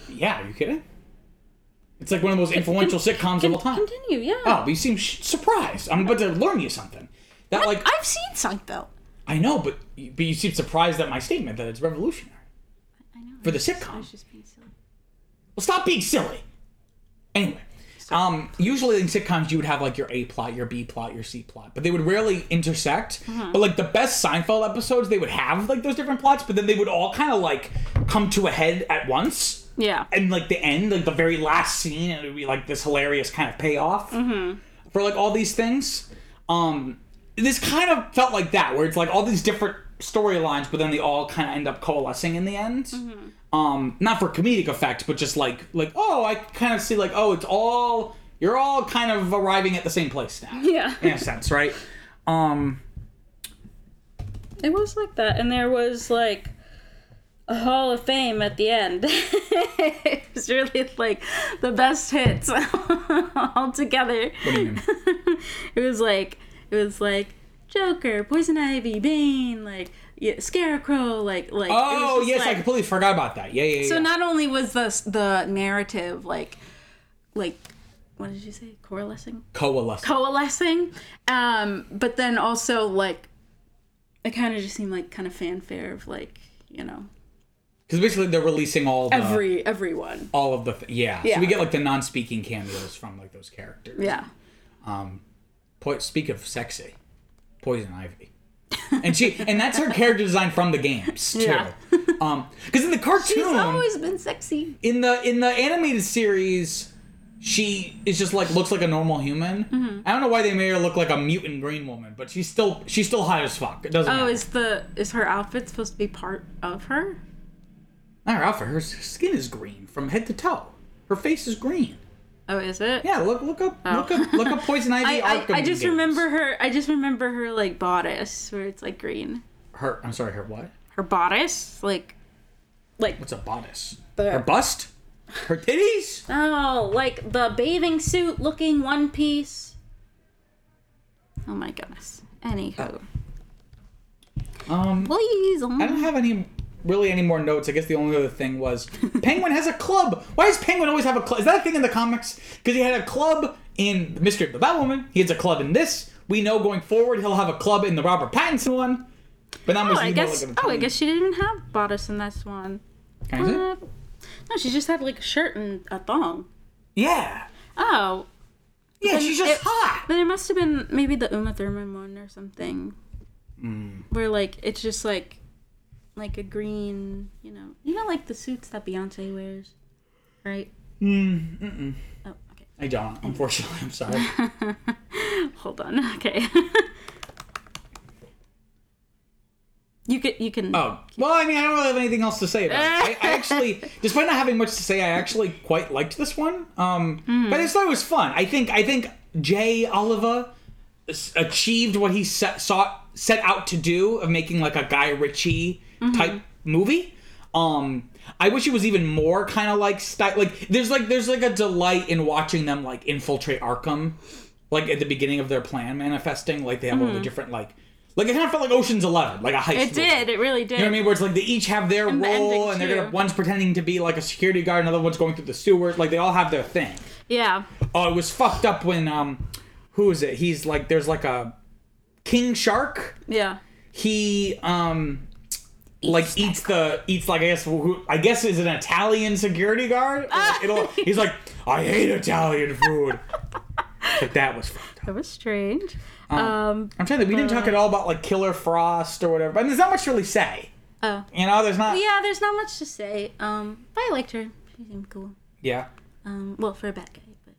yeah, are you kidding? It's like one of the most influential sitcoms of all time. Continue, yeah. Oh, but you seem sh- surprised. I'm about to learn you something. That like I've seen Seinfeld. I know, but but you seem surprised at my statement that it's revolutionary I know. for the I sitcom. was just being silly. Well, stop being silly. Anyway, um, usually in sitcoms you would have like your A plot, your B plot, your C plot, but they would rarely intersect. But like the best Seinfeld episodes, they would have like those different plots, but then they would all kind of like come to a head at once. Yeah. and like the end, like the very last scene, it would be like this hilarious kind of payoff for like all these things. Um, this kind of felt like that, where it's like all these different storylines, but then they all kind of end up coalescing in the end. Um, not for comedic effect, but just like like oh, I kind of see like oh, it's all you're all kind of arriving at the same place now, Yeah. in a sense, right? Um, It was like that, and there was like, a Hall of Fame at the end. it was really like the best hits all together. What do you mean? It was like it was like Joker, Poison Ivy, Bane, like yeah, Scarecrow, like like. Oh yes, I completely forgot about that. Yeah, yeah, yeah. So not only was the the narrative like like what did you say coalescing coalescing coalescing, um, but then also like it kind of just seemed like kind of fanfare of like you know Because basically they're releasing all the, every everyone. all of the yeah. Yeah. So we get like the non-speaking cameos from like those characters. Yeah. Um, po- speak of sexy, Poison Ivy, and she and that's her character design from the games too. Yeah. Um, because in the cartoon, She's always been sexy. in the in the animated series, she is just like looks like a normal human. Mm-hmm. I don't know why they made her look like a mutant green woman, but she's still she's still hot as fuck. It doesn't. Oh, matter. is the is her outfit supposed to be part of her? not her outfit. Her skin is green from head to toe. Her face is green. Oh, is it? Yeah, look look up look up look up Poison Ivy. I, I, I just games. remember her. I just remember her like bodice where it's like green. her. I'm sorry, her what? Her bodice, like, like What's a bodice? The- Her bust? Her titties? oh, like the bathing suit looking one piece. Oh my goodness. Anywho, Um, please. I don't have any really any more notes. I guess the only other thing was Penguin has a club. Why does Penguin always have a club? Is that a thing in the comics? Because he had a club in The Mystery of the Batwoman. He has a club in this. We know going forward he'll have a club in the Robert Pattinson one. But that was Oh, I guess. like Oh, I guess she didn't have bodice in this one. Can I see? Uh, no, she just had like a shirt and a thong. Yeah. Oh, Yeah, Then she's just it- hot. Then it must have been maybe the Uma Thurman one or something. Hmm. Where like it's just like like a green, you know, you know, like the suits that Beyonce wears, right? Mm, mm-mm. Oh, okay. I don't, unfortunately. I'm sorry. Hold on. Okay. you can you can. Oh, well, I mean, I don't really have anything else to say about it. I, I actually, despite not having much to say, I actually quite liked this one. Um, but I just thought it was fun. I think, I think Jay Oliva achieved what he set, sought, set out to do of making like a Guy Ritchie type movie. Um, I wish it was even more kind of like style. Like, there's like, there's like a delight in watching them like infiltrate Arkham, like at the beginning of their plan manifesting. Like they have all the different like. Like it kind of felt like Ocean's Eleven, like a heist. It movie. did. It really did. You know what I mean? Where it's like they each have their And role, ending, and they're gonna one's pretending to be like a security guard, another one's going through the sewers. Like they all have their thing. Yeah. Oh, it was fucked up when um, who is it? He's like there's like a king shark. Yeah. He um, like eats the eats like I guess who I guess is an Italian security guard. It'll, he's like I hate Italian food. That was. That was strange. Um. I'm trying to think. We didn't talk at all about like Killer Frost or whatever. But there's not much to really say. Oh. You know, there's not. Yeah. There's not much to say. Um. But I liked her. She seemed cool. Yeah. Um. Well, for a bad guy, but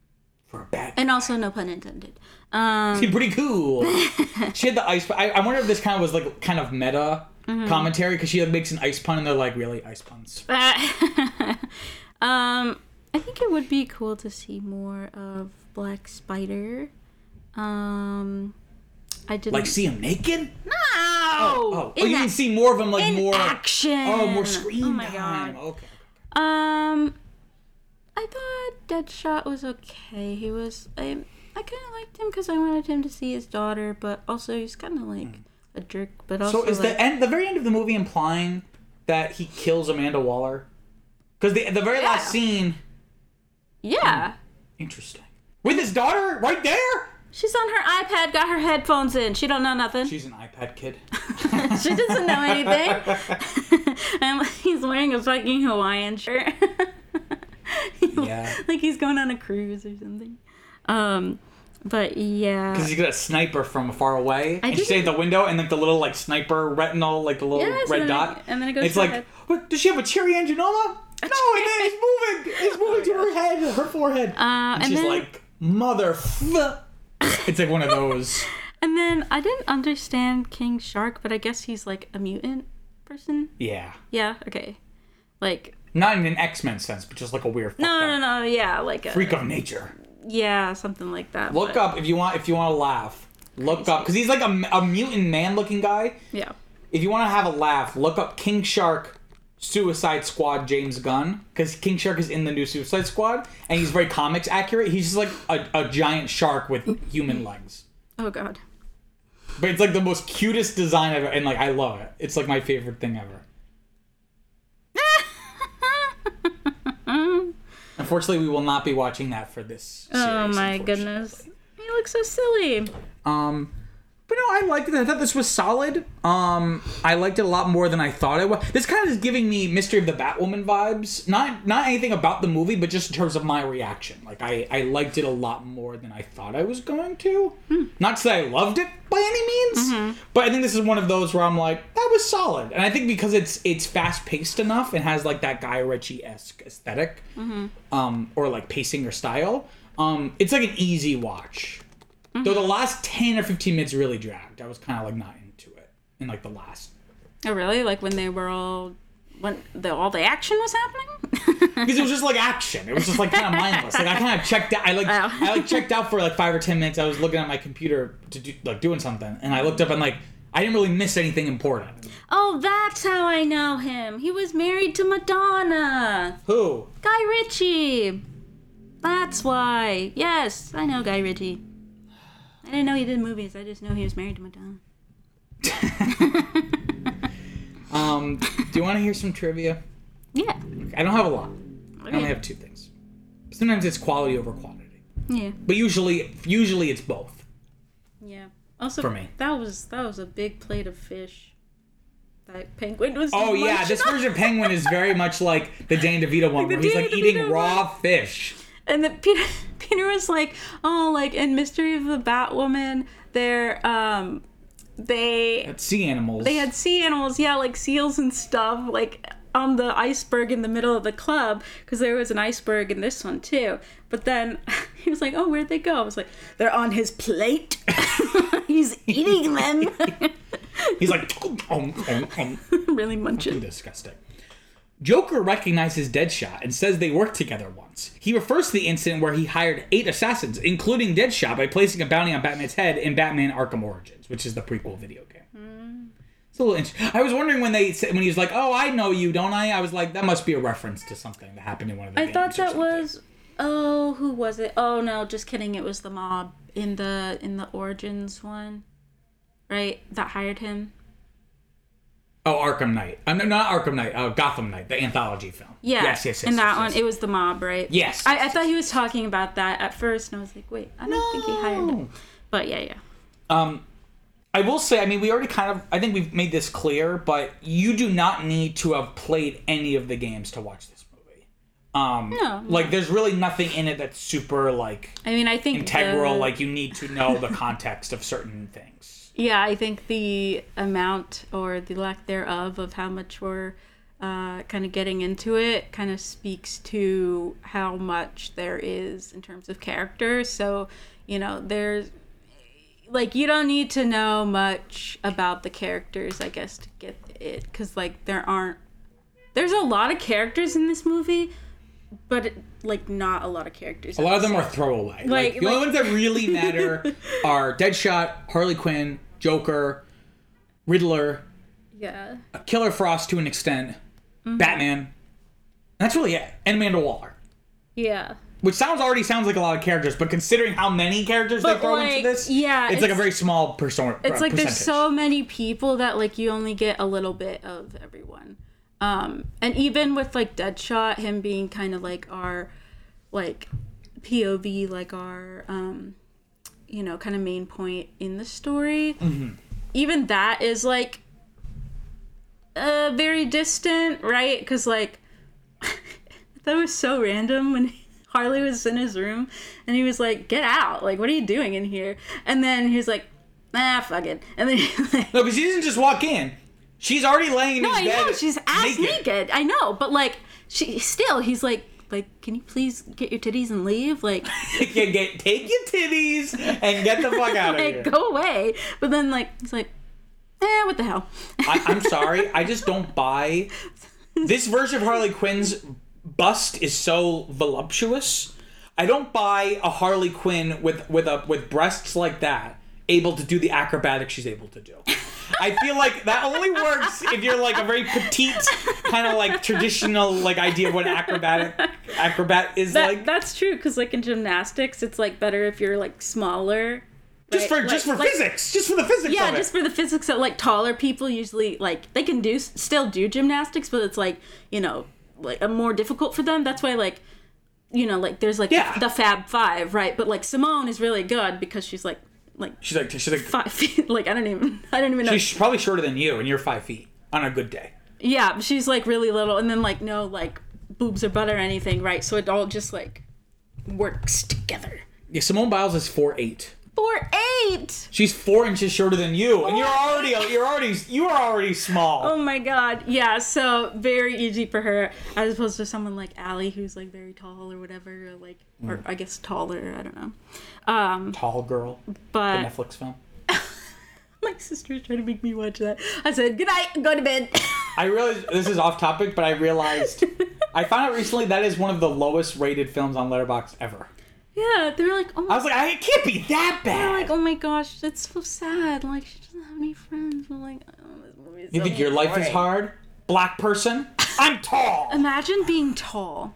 For a bad and also no pun intended. Um. She's pretty cool. she had the ice. I, I wonder if this kind of was like kind of meta Mm-hmm. commentary because she like makes an ice pun and they're like really ice puns. um, I think it would be cool to see more of Black Spider. Um, I didn't Like see him naked. no. Oh, oh, In you can see more of him like more action. Oh, more screen Oh my time. god. Okay. Um, I thought Deadshot was okay. He was I I kind of liked him because I wanted him to see his daughter, but also he's kind of like a jerk. But also. So is like, the end, the very end of the movie implying that he kills Amanda Waller? Because the the very last scene, yeah. interesting, with his daughter right there. She's on her iPad, got her headphones in. She don't know nothing. She's an iPad kid. she doesn't know anything. and he's wearing a fucking Hawaiian shirt. Yeah. like he's going on a cruise or something. Um, but yeah. Because he's got a sniper from far away, and she's didn't- at the window, and like the little like sniper retinal, like the little Yes, red and dot, it- and then it goes It's like, what, does she have a cherry angioma? No, it is moving. It's moving to her head, her forehead, Uh, and, and she's then- like, mother. It's like one of those. And then I didn't understand King Shark, but I guess he's like a mutant person. Yeah, Yeah, okay. Like not in an X Men sense, but just like a weird no, fucked no, no, yeah, like a, freak of nature. Yeah, something like that. Look but- up if you want. If you want to laugh, look up because he's like a, a mutant man looking guy. Yeah. If you want to have a laugh, look up King Shark Suicide Squad James Gunn because King Shark is in the new Suicide Squad and he's very comics accurate. He's just like a, a giant shark with human legs. Oh god. But it's like the most cutest design ever, and like I love it. It's like my favorite thing ever. Unfortunately, we will not be watching that for this. Series, Oh my goodness. He looks so silly. Um, but no, I liked it. I thought this was solid. Um, I liked it a lot more than I thought it was. This kind of is giving me Mystery of the Batwoman vibes. Not not anything about the movie, but just in terms of my reaction. Like I I liked it a lot more than I thought I was going to. Not to say I loved it by any means, but I think this is one of those where I'm like that was solid. And I think because it's it's fast paced enough and has like that Guy Ritchie esque esthetic um, or like pacing or style. Um, it's like an easy watch. Though the mm-hmm. last ten or fifteen minutes really dragged. I was kind of like not into it in like the last Oh really? Like when they were all when the all the action was happening? because it was just like action. It was just like kind of mindless. Like I kind of checked out. I like Oh. I like checked out for like five or ten minutes. I was looking at my computer to do like doing something, and I looked up and like I didn't really miss anything important. oh, that's how I know him. He was married to Madonna. Who? Guy Ritchie. That's why. Yes, I know Guy Ritchie. I didn't know he did movies. I just know he was married to Madonna. Um, do you want to hear some trivia? Yeah. I don't have a lot. I only have two things. Sometimes it's quality over quantity, Yeah. but usually usually it's both. Yeah. Also, For me. that was that was a big plate of fish. That penguin was. Oh yeah, this version of Penguin is very much like the Danny DeVito one, the where he's like eating DeVito raw fish. And then Peter Peter was like, oh, like in Mystery of the Batwoman, they're um, they had sea animals. they had sea animals, yeah, like seals and stuff, like on the iceberg in the middle of the club because there was an iceberg in this one too. But then he was like, "Oh, where'd they go?" I was like, "They're on his plate. He's eating them." He's like, really munching. disgusting. Joker recognizes Deadshot and says they worked together once. He refers to the incident where he hired eight assassins, including Deadshot, by placing a bounty on Batman's head in Batman Arkham Origins, which is the prequel video game. It's a little interesting. I was wondering when they said when he was like, "Oh, I know you, don't I?" I was like, that must be a reference to something that happened in one of the I thought that was. Oh, who was it? Oh no, just kidding. It was the mob in the in the Origins one, right? That hired him. Oh, Arkham Knight. I'm not Arkham Knight. Uh, Gotham Knight, the anthology film. Yeah. Yes, yes, yes. In that yes, one, yes. it was the mob, right? Yes. I, I thought he was talking about that at first, and I was like, wait, I don't think he hired No. him. But yeah, yeah. Um, I will say, I mean, we already kind of, I think we've made this clear, but you do not need to have played any of the games to watch this movie. Um, No, like, there's really nothing in it that's super like I mean, I think integral. the- Like, you need to know the context of certain things. Yeah, I think the amount or the lack thereof of how much we're uh, kind of getting into it kind of speaks to how much there is in terms of character. So, you know, there's like you don't need to know much about the characters, I guess, to get it because like there aren't there's a lot of characters in this movie, but it, like not a lot of characters. A lot of them are throwaway. Like, Like- the only ones that really matter are Deadshot, Harley Quinn, Joker, Riddler, yeah. Killer Frost to an extent, Mm-hmm. Batman. That's really it. And Amanda Waller. Yeah. Which sounds already sounds like a lot of characters, but considering how many characters they throw like, into this, yeah, it's, like a very small persona. it's like there's so many people that like you only get a little bit of everyone um and even with like deadshot him being kind of like our like pov like our um you know kind of main point in the story Mm-hmm. even that is like uh very distant right because like that was so random when Harley was in his room and he was like, "Get out! Like, what are you doing in here?" And then he was like, "Ah, fuck it." And then he like, No, because she didn't just walk in. She's already laying in no, his I bed. know she's ass naked. I know, but like, she still, he's like, like, can you please get your titties and leave? Like, get, get, take your titties and get the fuck out of here. like go away. But then like, he's like, eh, what the hell? I, I'm sorry, I just don't buy. This version of Harley Quinn's bust is so voluptuous. I don't buy a Harley Quinn with with a with breasts like that able to do the acrobatics she's able to do. I feel like that only works if you're like a very petite, kind of like traditional like idea of what acrobatic acrobat is That, like. that's true because like in gymnastics, it's like better if you're like smaller. just right? for just for Like- like- physics, just for the physics. Yeah, just for the physics that like taller people usually like they can do still do gymnastics, but it's like you know like a more difficult for them. That's why like you know like there's like Yeah. the Fab Five, right? But like Simone is really good because she's like like she's like she's like five feet. Like I don't even I don't even know. she's probably shorter than you, and you're five feet on a good day. Yeah, she's like really little, and then like no like boobs or butt or anything, right? So it all just like works together. Yeah, Simone Biles is four eight. Four eight. She's four inches shorter than you, and you're already you're already you are already small. Oh my god. Yeah, so very easy for her as opposed to someone like Allie who's like very tall or whatever, or like Mm. or I guess taller, I don't know. Um Tall girl, but the Netflix film. my sister's trying to make me watch that. I said, "Good night, go to bed." I realized this is off topic, but I realized I found out recently that is one of the lowest rated films on Letterboxd ever. yeah, they're like, "Oh I was like, I it can't be that they're bad. like, "Oh my gosh, that's so sad." Like she doesn't have any friends. I'm like, "Oh, this movie is you so think your life is hard? Black person? I'm tall. Imagine being tall.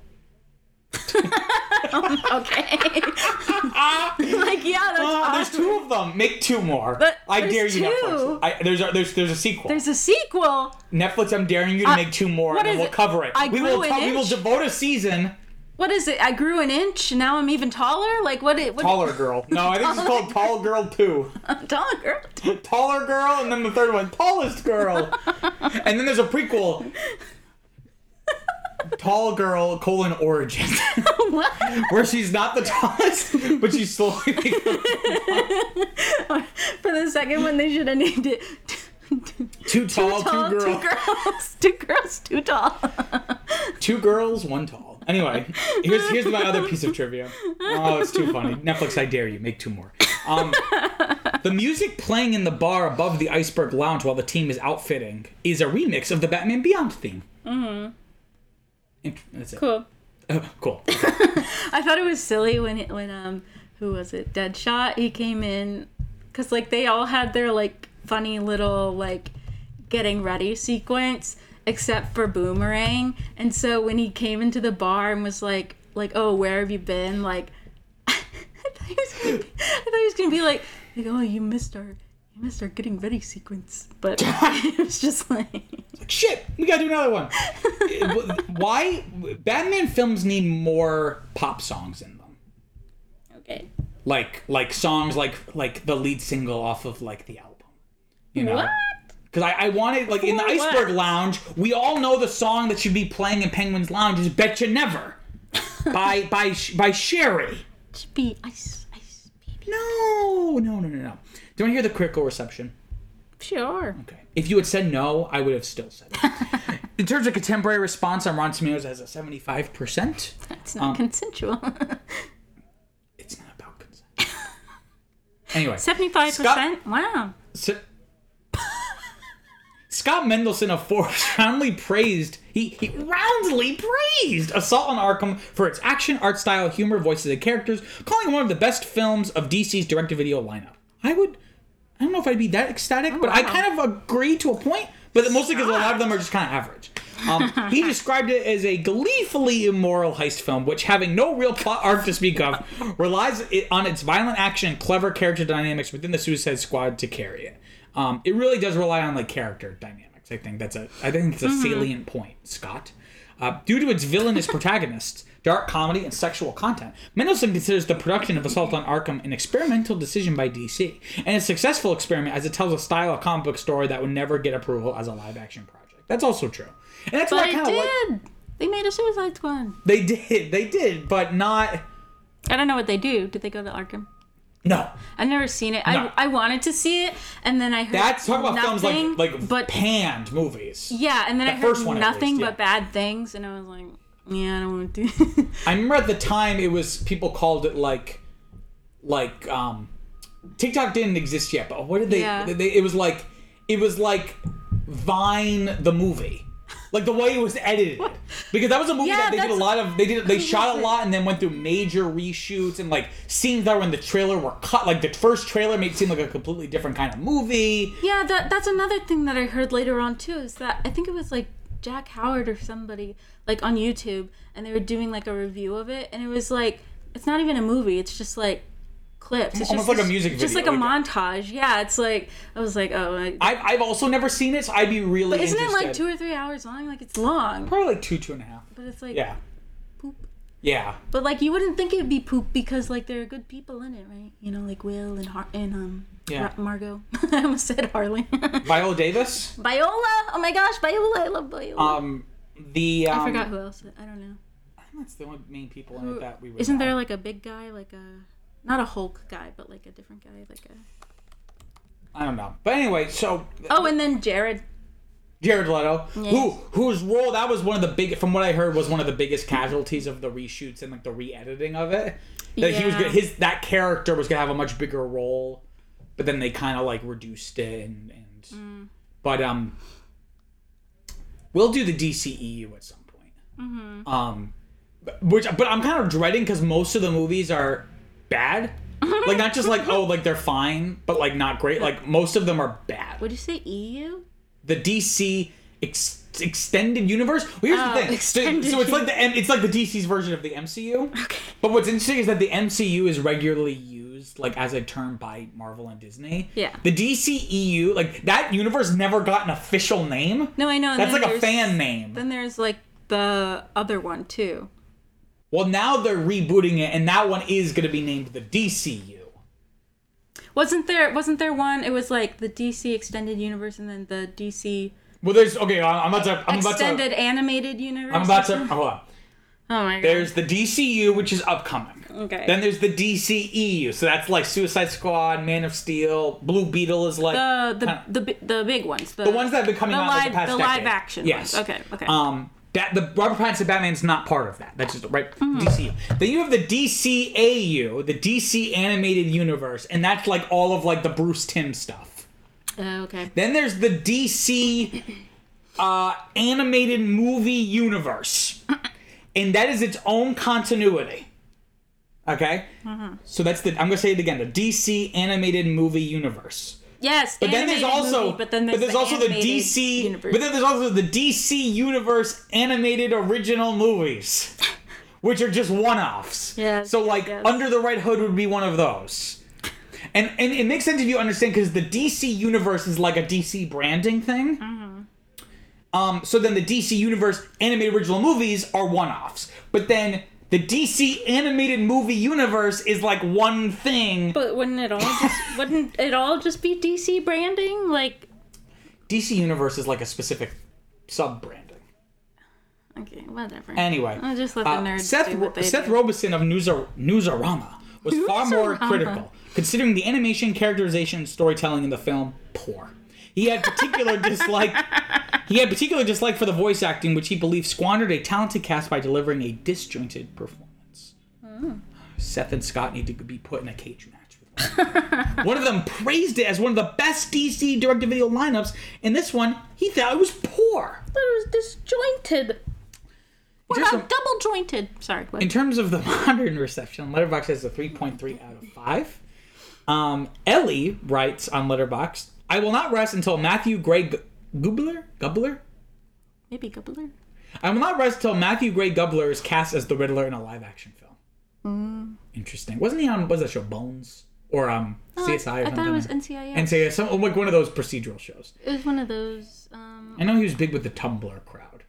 okay. like yeah, that's Oh, there's two of them. Make two more. But I dare you, two. Netflix. I, there's a, there's there's a sequel. There's a sequel. Netflix, I'm daring you to Uh, make two more, and then we'll it? cover it. I we will. ta- we will devote a season. What is it? I grew an inch. and Now I'm even taller. Like what? It, what Taller girl. No, I think it's called Tall Girl Two. taller girl. Taller girl, and then the third one, tallest girl. and then there's a prequel. Tall girl colon origin, what? where she's not the tallest, but she's slowly becoming For the second one, they should have named it. too tall, tall, two girl, two girls, two girls, too tall. two girls, one tall. Anyway, here's here's my other piece of trivia. Oh, it's too funny. Netflix, I dare you, make two more. Um, the music playing in the bar above the Iceberg Lounge while the team is outfitting is a remix of the Batman Beyond theme. Mm-hmm. That's it. Cool. Oh, cool. I thought it was silly when it, when um who was it Deadshot he came in because like they all had their like funny little like getting ready sequence except for Boomerang and so when he came into the bar and was like like oh where have you been like I thought he was gonna be, I thought he was gonna be like like oh you missed our missed our getting ready sequence but it was just like Shit, we gotta do another one. Why? Batman films need more pop songs in them. okay Like, like songs like like the lead single off of like the album. You know. what Because I, I wanted like in the Iceberg what? Lounge, we all know the song that should be playing in Penguin's Lounge is "Bet You Never" by by by Sherry. should be ice ice baby No, no, no, no, no. Do you want to hear the critical reception? sure Okay. If you had said no, I would have still said it. in terms of contemporary response on Rotten Tomatoes, it has a seventy-five percent. it's Um, not consensual. It's not about consent. Anyway, Seventy-five percent. Wow. So- Scott Mendelson of Forbes roundly praised he, he roundly praised Assault on Arkham for its action, art style, humor, voices, and characters, calling it one of the best films of DC's direct-to-video lineup. I would, I don't know if I'd be that ecstatic, but I kind of agree to a point. But mostly because a lot of them are just kind of average. Um, he described it as a gleefully immoral heist film, which, having no real plot arc to speak of, relies on its violent action and clever character dynamics within the Suicide Squad to carry it. Um, it really does rely on like character dynamics. I think that's a I think it's a salient point, Scott. Uh, due to its villainous protagonists, dark comedy, and sexual content, Mendelson considers the production of Assault on Arkham an experimental decision by DC, and a successful experiment as it tells a style of comic book story that would never get approval as a live action project. That's also true. And that's But it of like. did. They made a Suicide Squad. They did, they did, but not. I don't know what they do. Did they go to Arkham? No, I've never seen it. No. I, I wanted to see it, and then I heard that's talk about films nothing like like but panned movies. yeah, and then I heard first one at nothing least, yeah. but bad things, and I was like, yeah, I don't want to do. I remember at the time it was people called it like like um TikTok didn't exist yet, but what did they, Yeah. they it was like it was like Vine the movie. Like the way it was edited, because that was a movie Yeah, that they did a lot of. They did they shot a lot and then went through major reshoots and like scenes that were in the trailer were cut. Like the first trailer made it seem like a completely different kind of movie. Yeah, that that's another thing that I heard later on too. Is that I think it was like Jack Howard or somebody like on YouTube, and they were doing like a review of it, and it was like it's not even a movie. It's just like clips. It's Almost just like a music video. Just like a like montage. Yeah, it's like I was like, oh. I, I've, I've also never seen it, so I'd be really. but isn't it like two or three hours long? Like it's long, Probably like two, two and a half. but it's like Yeah. Yeah. But like you wouldn't think it would be poop because like there are good people in it, right? You know, like Will and Har- and um Yeah. Ra- Margot. I almost said Harley. Viola Davis. Viola. Oh my gosh, Viola! I love Viola. Um, the um, I forgot who else. I don't know. I think that's the only main people in it that we. Would Isn't know. there like a big guy, like a not a Hulk guy, but like a different guy, like a I don't know, but anyway, so oh, and then Jared. Jared Leto, who whose role that was one of the big, from what I heard, was one of the biggest casualties of the reshoots and like the re-editing of it. That he was Yeah. gonna, his that character was gonna have a much bigger role, but then they kind of like reduced it and, and Mm. but um, we'll do the DCEU at some point. Mm-hmm. Um, but- which but I'm kind of dreading because most of the movies are bad. like not just like oh like they're fine, but like not great. Like most of them are bad Would you say, EU? The DC ex- extended universe. Well, here's Oh, the thing. So, extended so it's like the it's like the DC's version of the MCU. Okay. But what's interesting is that the MCU is regularly used like as a term by Marvel and Disney. Yeah. The DCEU, like that universe, never got an official name. No, I know. That's like a fan name. Then there's like the other one too. Well, now they're rebooting it, and that one is going to be named the DCU. Wasn't there? Wasn't there one? It was like the DC extended universe, and then the DC Well, there's okay. I'm about to. I'm about extended animated universe. I'm about to. something? Hold on. Oh my god. There's the DCU, which is upcoming. okay. Then there's the DCEU, so that's like Suicide Squad, Man of Steel, Blue Beetle is like the the, the the big ones. The, the ones that have been coming the out live like the past the decade. live action. Yes. Ones. Okay. Okay. Um, that the Robert Pattinson Batman's not part of that. That's just right. Mm-hmm. DCU. Then you have the DCAU, the DC animated universe, and that's like all of like the Bruce Timm stuff. Uh, okay. Then there's the DC uh, animated movie universe, and that is its own continuity. Okay, Mm-hmm. so that's the. I'm gonna say it again. The DC animated movie universe. Yes. But then there's also, movie, but then there's, but there's also the DC, universe. but then there's also the DC Universe animated original movies, which are just one-offs. Yeah. So like. Under the Red Hood would be one of those, and and it makes sense if you understand because the DC Universe is like a DC branding thing. Mm-hmm. Um. So then the DC Universe animated original movies are one-offs, but then. The DC animated movie universe is like one thing. But wouldn't it all just wouldn't it all just be DC branding? Like DC Universe is like a specific sub branding. okay, whatever. Anyway, I'll just let the uh, Seth, do what they Seth do. Robison of Newsar- Newsarama was far more Newsarama. critical, considering the animation, characterization, and storytelling in the film poor. He had particular dislike. He had particular dislike for the voice acting, which he believed squandered a talented cast by delivering a disjointed performance. Hmm. Seth and Scott need to be put in a cage match with one. one of them praised it as one of the best DC direct-to-video lineups, and this one he thought it was poor. It was disjointed. What about a- double jointed? Sorry. What? In terms of the modern reception, Letterboxd has a 3.3 out of 5. Um, Ellie writes on Letterboxd, I will not rest until Matthew Gray Gu- Gubler? Gubler? Maybe Gubler. I will not rest until Matthew Gray Gubler is cast as the Riddler in a live action film. Mm. Interesting. Wasn't he on, was that show, Bones? Or um, CSI or I something? thought it was NCIS. Say some like one of those procedural shows. it was one of those. Um, I know he was big with the Tumblr crowd.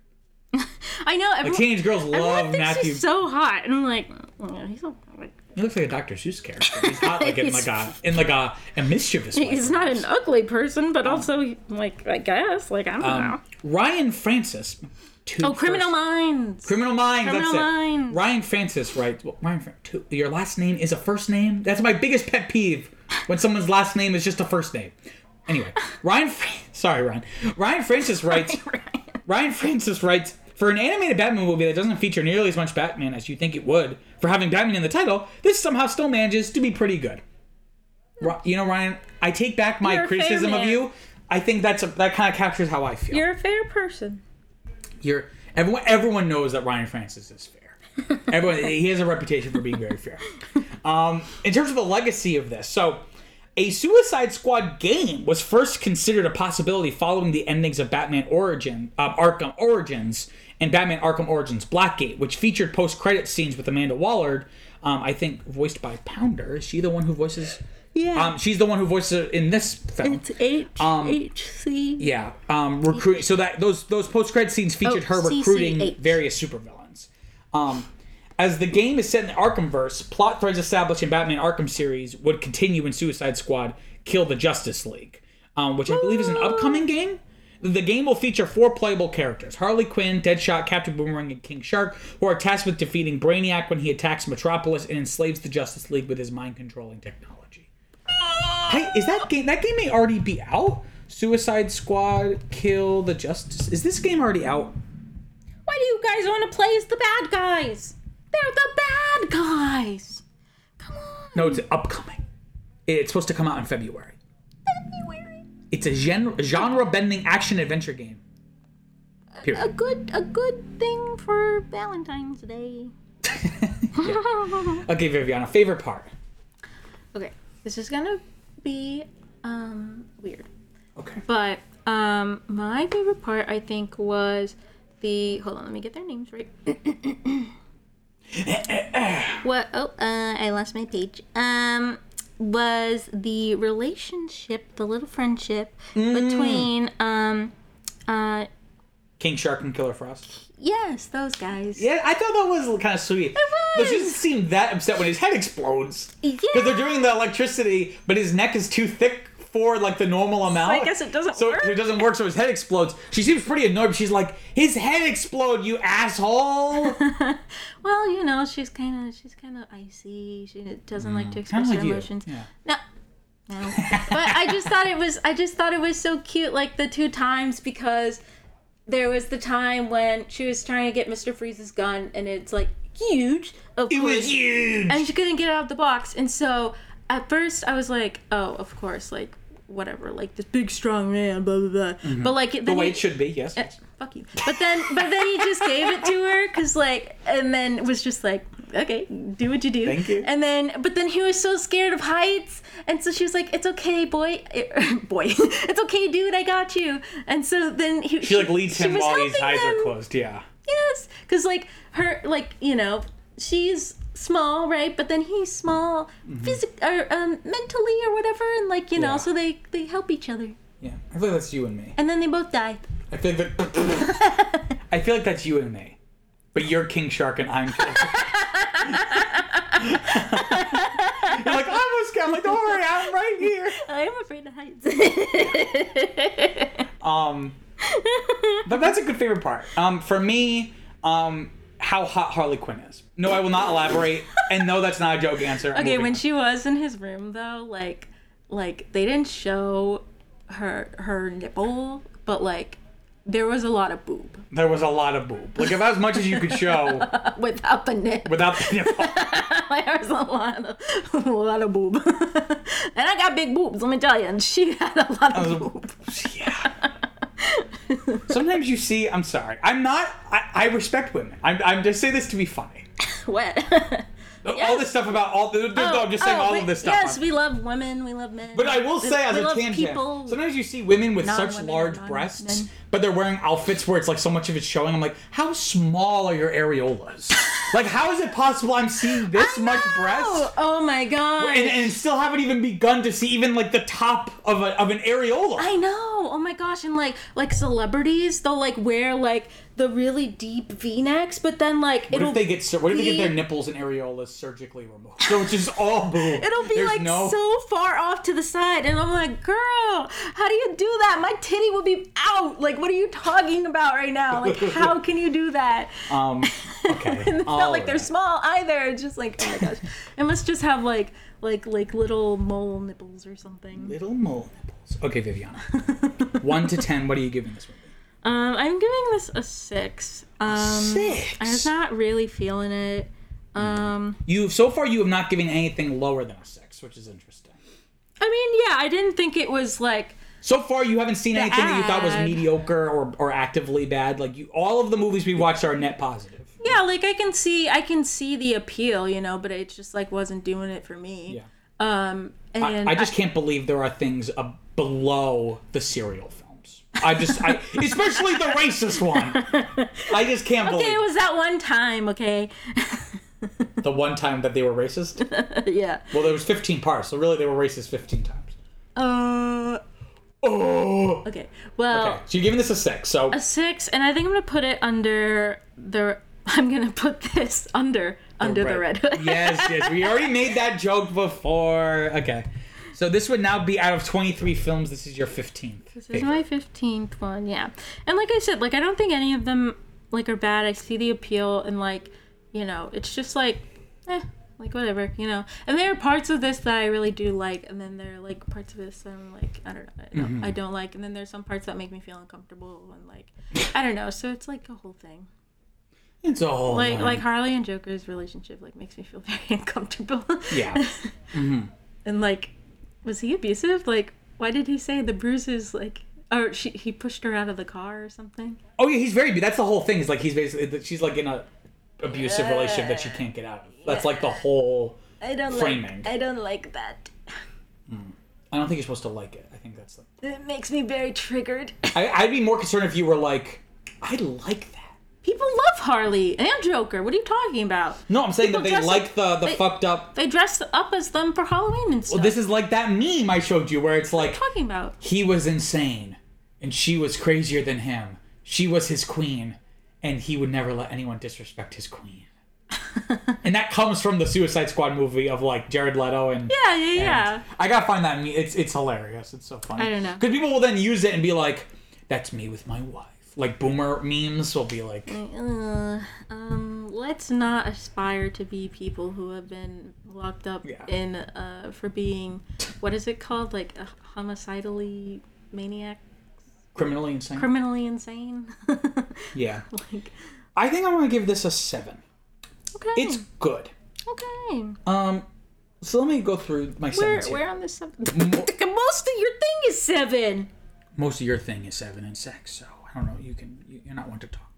I know. Everyone, Teenage girls everyone love thinks Matthew. he's so hot, and I'm like, oh, he's so. Like, He looks like a Dr. Seuss character. He's not like in like a in like a, a mischievous way. he's not an ugly person, but also like I guess like I don't know. Um, Ryan Francis. two Oh, Criminal Minds. Criminal Minds. Criminal that's it. Minds. Ryan Francis writes. Well, Ryan, two, your last name is a first name. That's my biggest pet peeve when someone's last name is just a first name. Anyway, Ryan. Sorry, Ryan. Ryan Francis writes. Ryan Francis writes. For an animated Batman movie that doesn't feature nearly as much Batman as you think it would, for having Batman in the title, this somehow still manages to be pretty good. You know, Ryan, I take back my You're criticism of you. I think that's a, that kind of captures how I feel. You're a fair person. You're everyone. Everyone knows that Ryan Francis is fair. Everyone, he has a reputation for being very fair. Um, in terms of the legacy of this, so a Suicide Squad game was first considered a possibility following the endings of Batman Origin, uh, Arkham Origins, and Batman Arkham Origins Blackgate, which featured post-credit scenes with Amanda Waller. Um, I think voiced by Pounder. Is she the one who voices? Yeah. Um, she's the one who voices in this film. It's H Um, H C. Yeah, um, recruiting. So that those those post credit scenes featured Oh, her recruiting CCH. various supervillains. Um, as the game is set in the Arkhamverse, plot threads established in Batman Arkham series would continue in Suicide Squad: Kill the Justice League, um, which I believe is an upcoming game. The game will feature four playable characters: Harley Quinn, Deadshot, Captain Boomerang, and King Shark, who are tasked with defeating Brainiac when he attacks Metropolis and enslaves the Justice League with his mind-controlling technology. Hey, is that game? That game may already be out. Suicide Squad, Kill the Justice. Is this game already out? Why do you guys want to play as the bad guys? They're the bad guys. Come on. No, it's upcoming. It's supposed to come out in February. February. It's a gen- genre-bending action adventure game. A good a good thing for Valentine's Day. Okay, Viviana, favorite part. Okay, this is gonna be um weird, Okay. but um my favorite part I think was the hold on let me get their names right. what? Oh, uh, I lost my page. Um, was the relationship, the little friendship between um, uh, King Shark and Killer Frost. yes, those guys. Yeah, I thought that was kind of sweet. But she doesn't seem that upset when his head explodes. Yeah. Because they're doing the electricity, but his neck is too thick for like the normal amount. I guess it doesn't work. so work. it doesn't work, so his head explodes. She seems pretty annoyed, but she's like, "His head explode, you asshole!" Well, you know, she's kind of she's kind of icy. She doesn't like to express Mm, like her you. emotions. Yeah. No. No. but I just thought it was I just thought it was so cute like the two times because there was the time when she was trying to get Mr. Freeze's gun and it's like huge. Of It course. was huge. and she couldn't get it out of the box. And so at first I was like, oh, of course, like whatever, like this big strong man, blah blah blah. But like the way he- it should be, yes. Eh, fuck you. But then, but then he just gave it to her because like, and then was just like, okay, do what you do. Thank you. And then, but then he was so scared of heights, and so she was like, it's okay, boy, Eh, boy, it's okay, dude, I got you. And so then he, She like leads she him while his eyes are him. closed. Yeah. Yes, because like her, like you know, she's small, right? But then he's small, physically or um, mentally or whatever, and like you know, Yeah. so they they help each other, Yeah. I feel like that's you and me. and then they both die. I feel like that. I feel like that's you and me. But you're King Shark and I'm Killer. you're like, I'm scared. I'm like, don't worry, I'm right here. I am afraid of heights. Um, but that's a good favorite part. Um, for me, um, how hot Harley Quinn is. No, I will not elaborate. And no, that's not a joke answer. I'm Okay, when on. she was in his room though, like like they didn't show her her nipple, but like there was a lot of boob there was a lot of boob. Like about as much as you could show without the nip. without the nipple. Like, there was a lot of a lot of boob, and I got big boobs. Let me tell you, and she had a lot of boob. yeah. Sometimes you see. I'm sorry. I'm not. I, I respect women. I'm. I'm just say this to be funny. What? All this stuff about all. The, no, oh, I'm just saying oh, all we- of this stuff. Yes, we love women. We love men. But I will say, as we a tangent, people. sometimes you see women with such large breasts, non-men. but they're wearing outfits where it's like so much of it's showing. I'm like, how small are your areolas? like, how is it possible I'm seeing this much breast? Oh, oh my god! And, and still haven't even begun to see even like the top of, a, of an areola. I know. Oh my gosh! And like like celebrities, they'll like wear like the really deep V-necks, but then like what it'll if they get sur- what if they get their nipples and areolas surgically removed? So it's just all boob. It'll be There's like no, so far off to the side, and I'm like, girl, how do you do that? My titty will be out. Like, what are you talking about right now? Like, how can you do that? Um. Okay. And it's not like they're small either. It's just like, oh my gosh, it must just have like like like little mole nipples or something. little mole nipples. Okay, Viviana. One to ten. What are you giving this movie? Um, I'm giving this a six. Um, Six? I was not really feeling it. Um, You so far you have not given anything lower than a six, which is interesting. I mean, yeah, I didn't think it was like So far, you haven't seen anything that you thought was mediocre or, or actively bad. Like you, all of the movies we watched are net positive. Yeah, like I can see I can see the appeal, you know, but it just like wasn't doing it for me. Yeah. Um and I, I just can't believe there are things uh, below the serial films. I just, I, especially the racist one. I just can't believe Okay, it was that one time, okay? the one time that they were racist. yeah. Well, there was 15 parts, so really they were racist 15 times. Uh Oh. okay. Well, Okay, so you're giving this a six. So a 6 and I think I'm to put it under the I'm to put this under under the red hood. yes, yes. We already made that joke before. Okay. So this would now be out of 23 films. This is your 15th. This is my 15th one, yeah. And like I said, like I don't think any of them like are bad. I see the appeal and like, you know, it's just like eh, like whatever, you know. And there are parts of this that I really do like and then there are like parts of this that I'm like I don't know, I don't, Mm-hmm. I don't like and then there's some parts that make me feel uncomfortable and like I don't know. So it's like a whole thing. It's a whole Like thing. like Harley and Joker's relationship like makes me feel very uncomfortable. yeah. and like was he abusive? Like why did he say the bruises like or she he pushed her out of the car or something? Oh yeah, he's very. That's the whole thing. Is like he's basically she's like in a abusive relationship that she can't get out of. That's like the whole. I don't Framing. like I don't like that. Hmm. I don't think you're supposed to like it. I think that's. The, It makes me very triggered. I, I'd be more concerned if you were like, I like that. People love Harley and Joker. What are you talking about? No, I'm saying People that they like the the they- fucked up. They dress up as them for Halloween and stuff. Well, this is like that meme I showed you where it's like talking about. he was insane and she was crazier than him. She was his queen, and he would never let anyone disrespect his queen. and that comes from the Suicide Squad movie of like Jared Leto and Yeah, yeah, yeah. I gotta find that. It's it's hilarious. It's so funny. I don't know. because people will then use it and be like, "That's me with my wife." Like boomer memes will be like, Uh, um, let's not aspire to be people who have been locked up Yeah. in uh for being what is it called like a homicidally maniac, criminally insane. criminally insane. yeah, like I think I'm gonna give this a seven. okay, It's good. okay. Um, so let me go through my Where sevens here. where on this seven? Most of your thing is seven. Most of your thing is seven and sex so I don't know. You can you- you're not one to talk.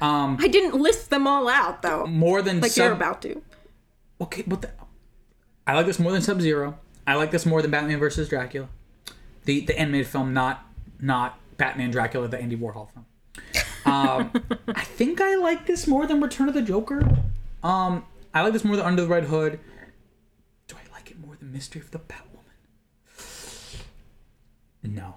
Um, I didn't list them all out though. more than Like sub- you're about to. Okay, but the, I like this more than Sub Zero. I like this more than Batman versus Dracula, the the animated film, not not Batman Dracula, the Andy Warhol film. Um, I think I like this more than Return of the Joker. Um, I like this more than Under the Red Hood. Do I like it more than Mystery of the Batwoman? No.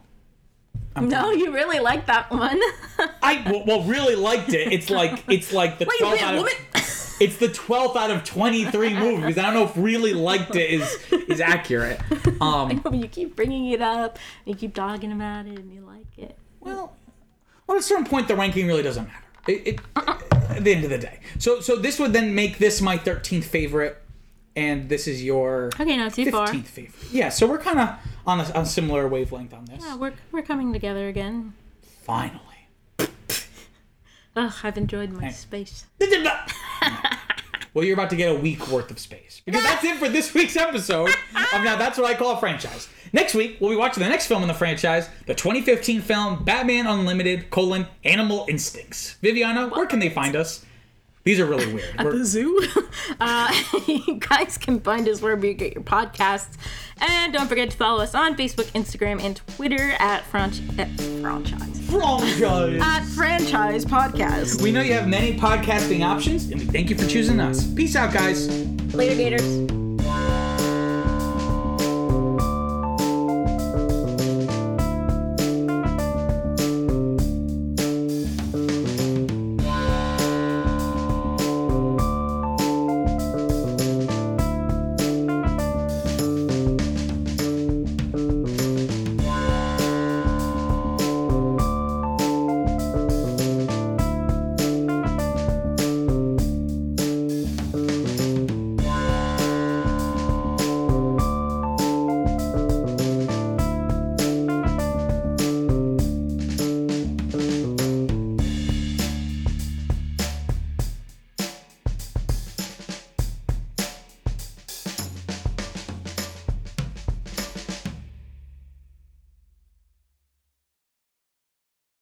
No, you really like that one. I well, well really liked it. It's like it's like the Wait, 12th wait, out of woman. it's the 12th out of 23 movies. I don't know if really liked it is is accurate. Um you keep bringing it up, you keep talking about it, and you like it. well, well at a certain point the ranking really doesn't matter. It, it at the end of the day. So so this would then make this my 13th favorite and this is your Okay, not too 15th far. favorite. Yeah, so we're kind of on a, a similar wavelength on this. Yeah, we're we're coming together again. Finally. Ugh, I've enjoyed my space. well, you're about to get a week worth of space because that's it for this week's episode of Now That's What I Call a Franchise. Next week, we'll be watching the next film in the franchise, the 2015 film Batman Unlimited: colon, Animal Instincts. Viviana, where can they find us? These are really weird. We're- zoo. uh, you guys can find us wherever you get your podcasts. And don't forget to follow us on Facebook, Instagram, and Twitter at, franch- at franchise. franchise. At Franchise Podcast. We know you have many podcasting options, and we thank you for choosing us. Peace out, guys. Later, Gators.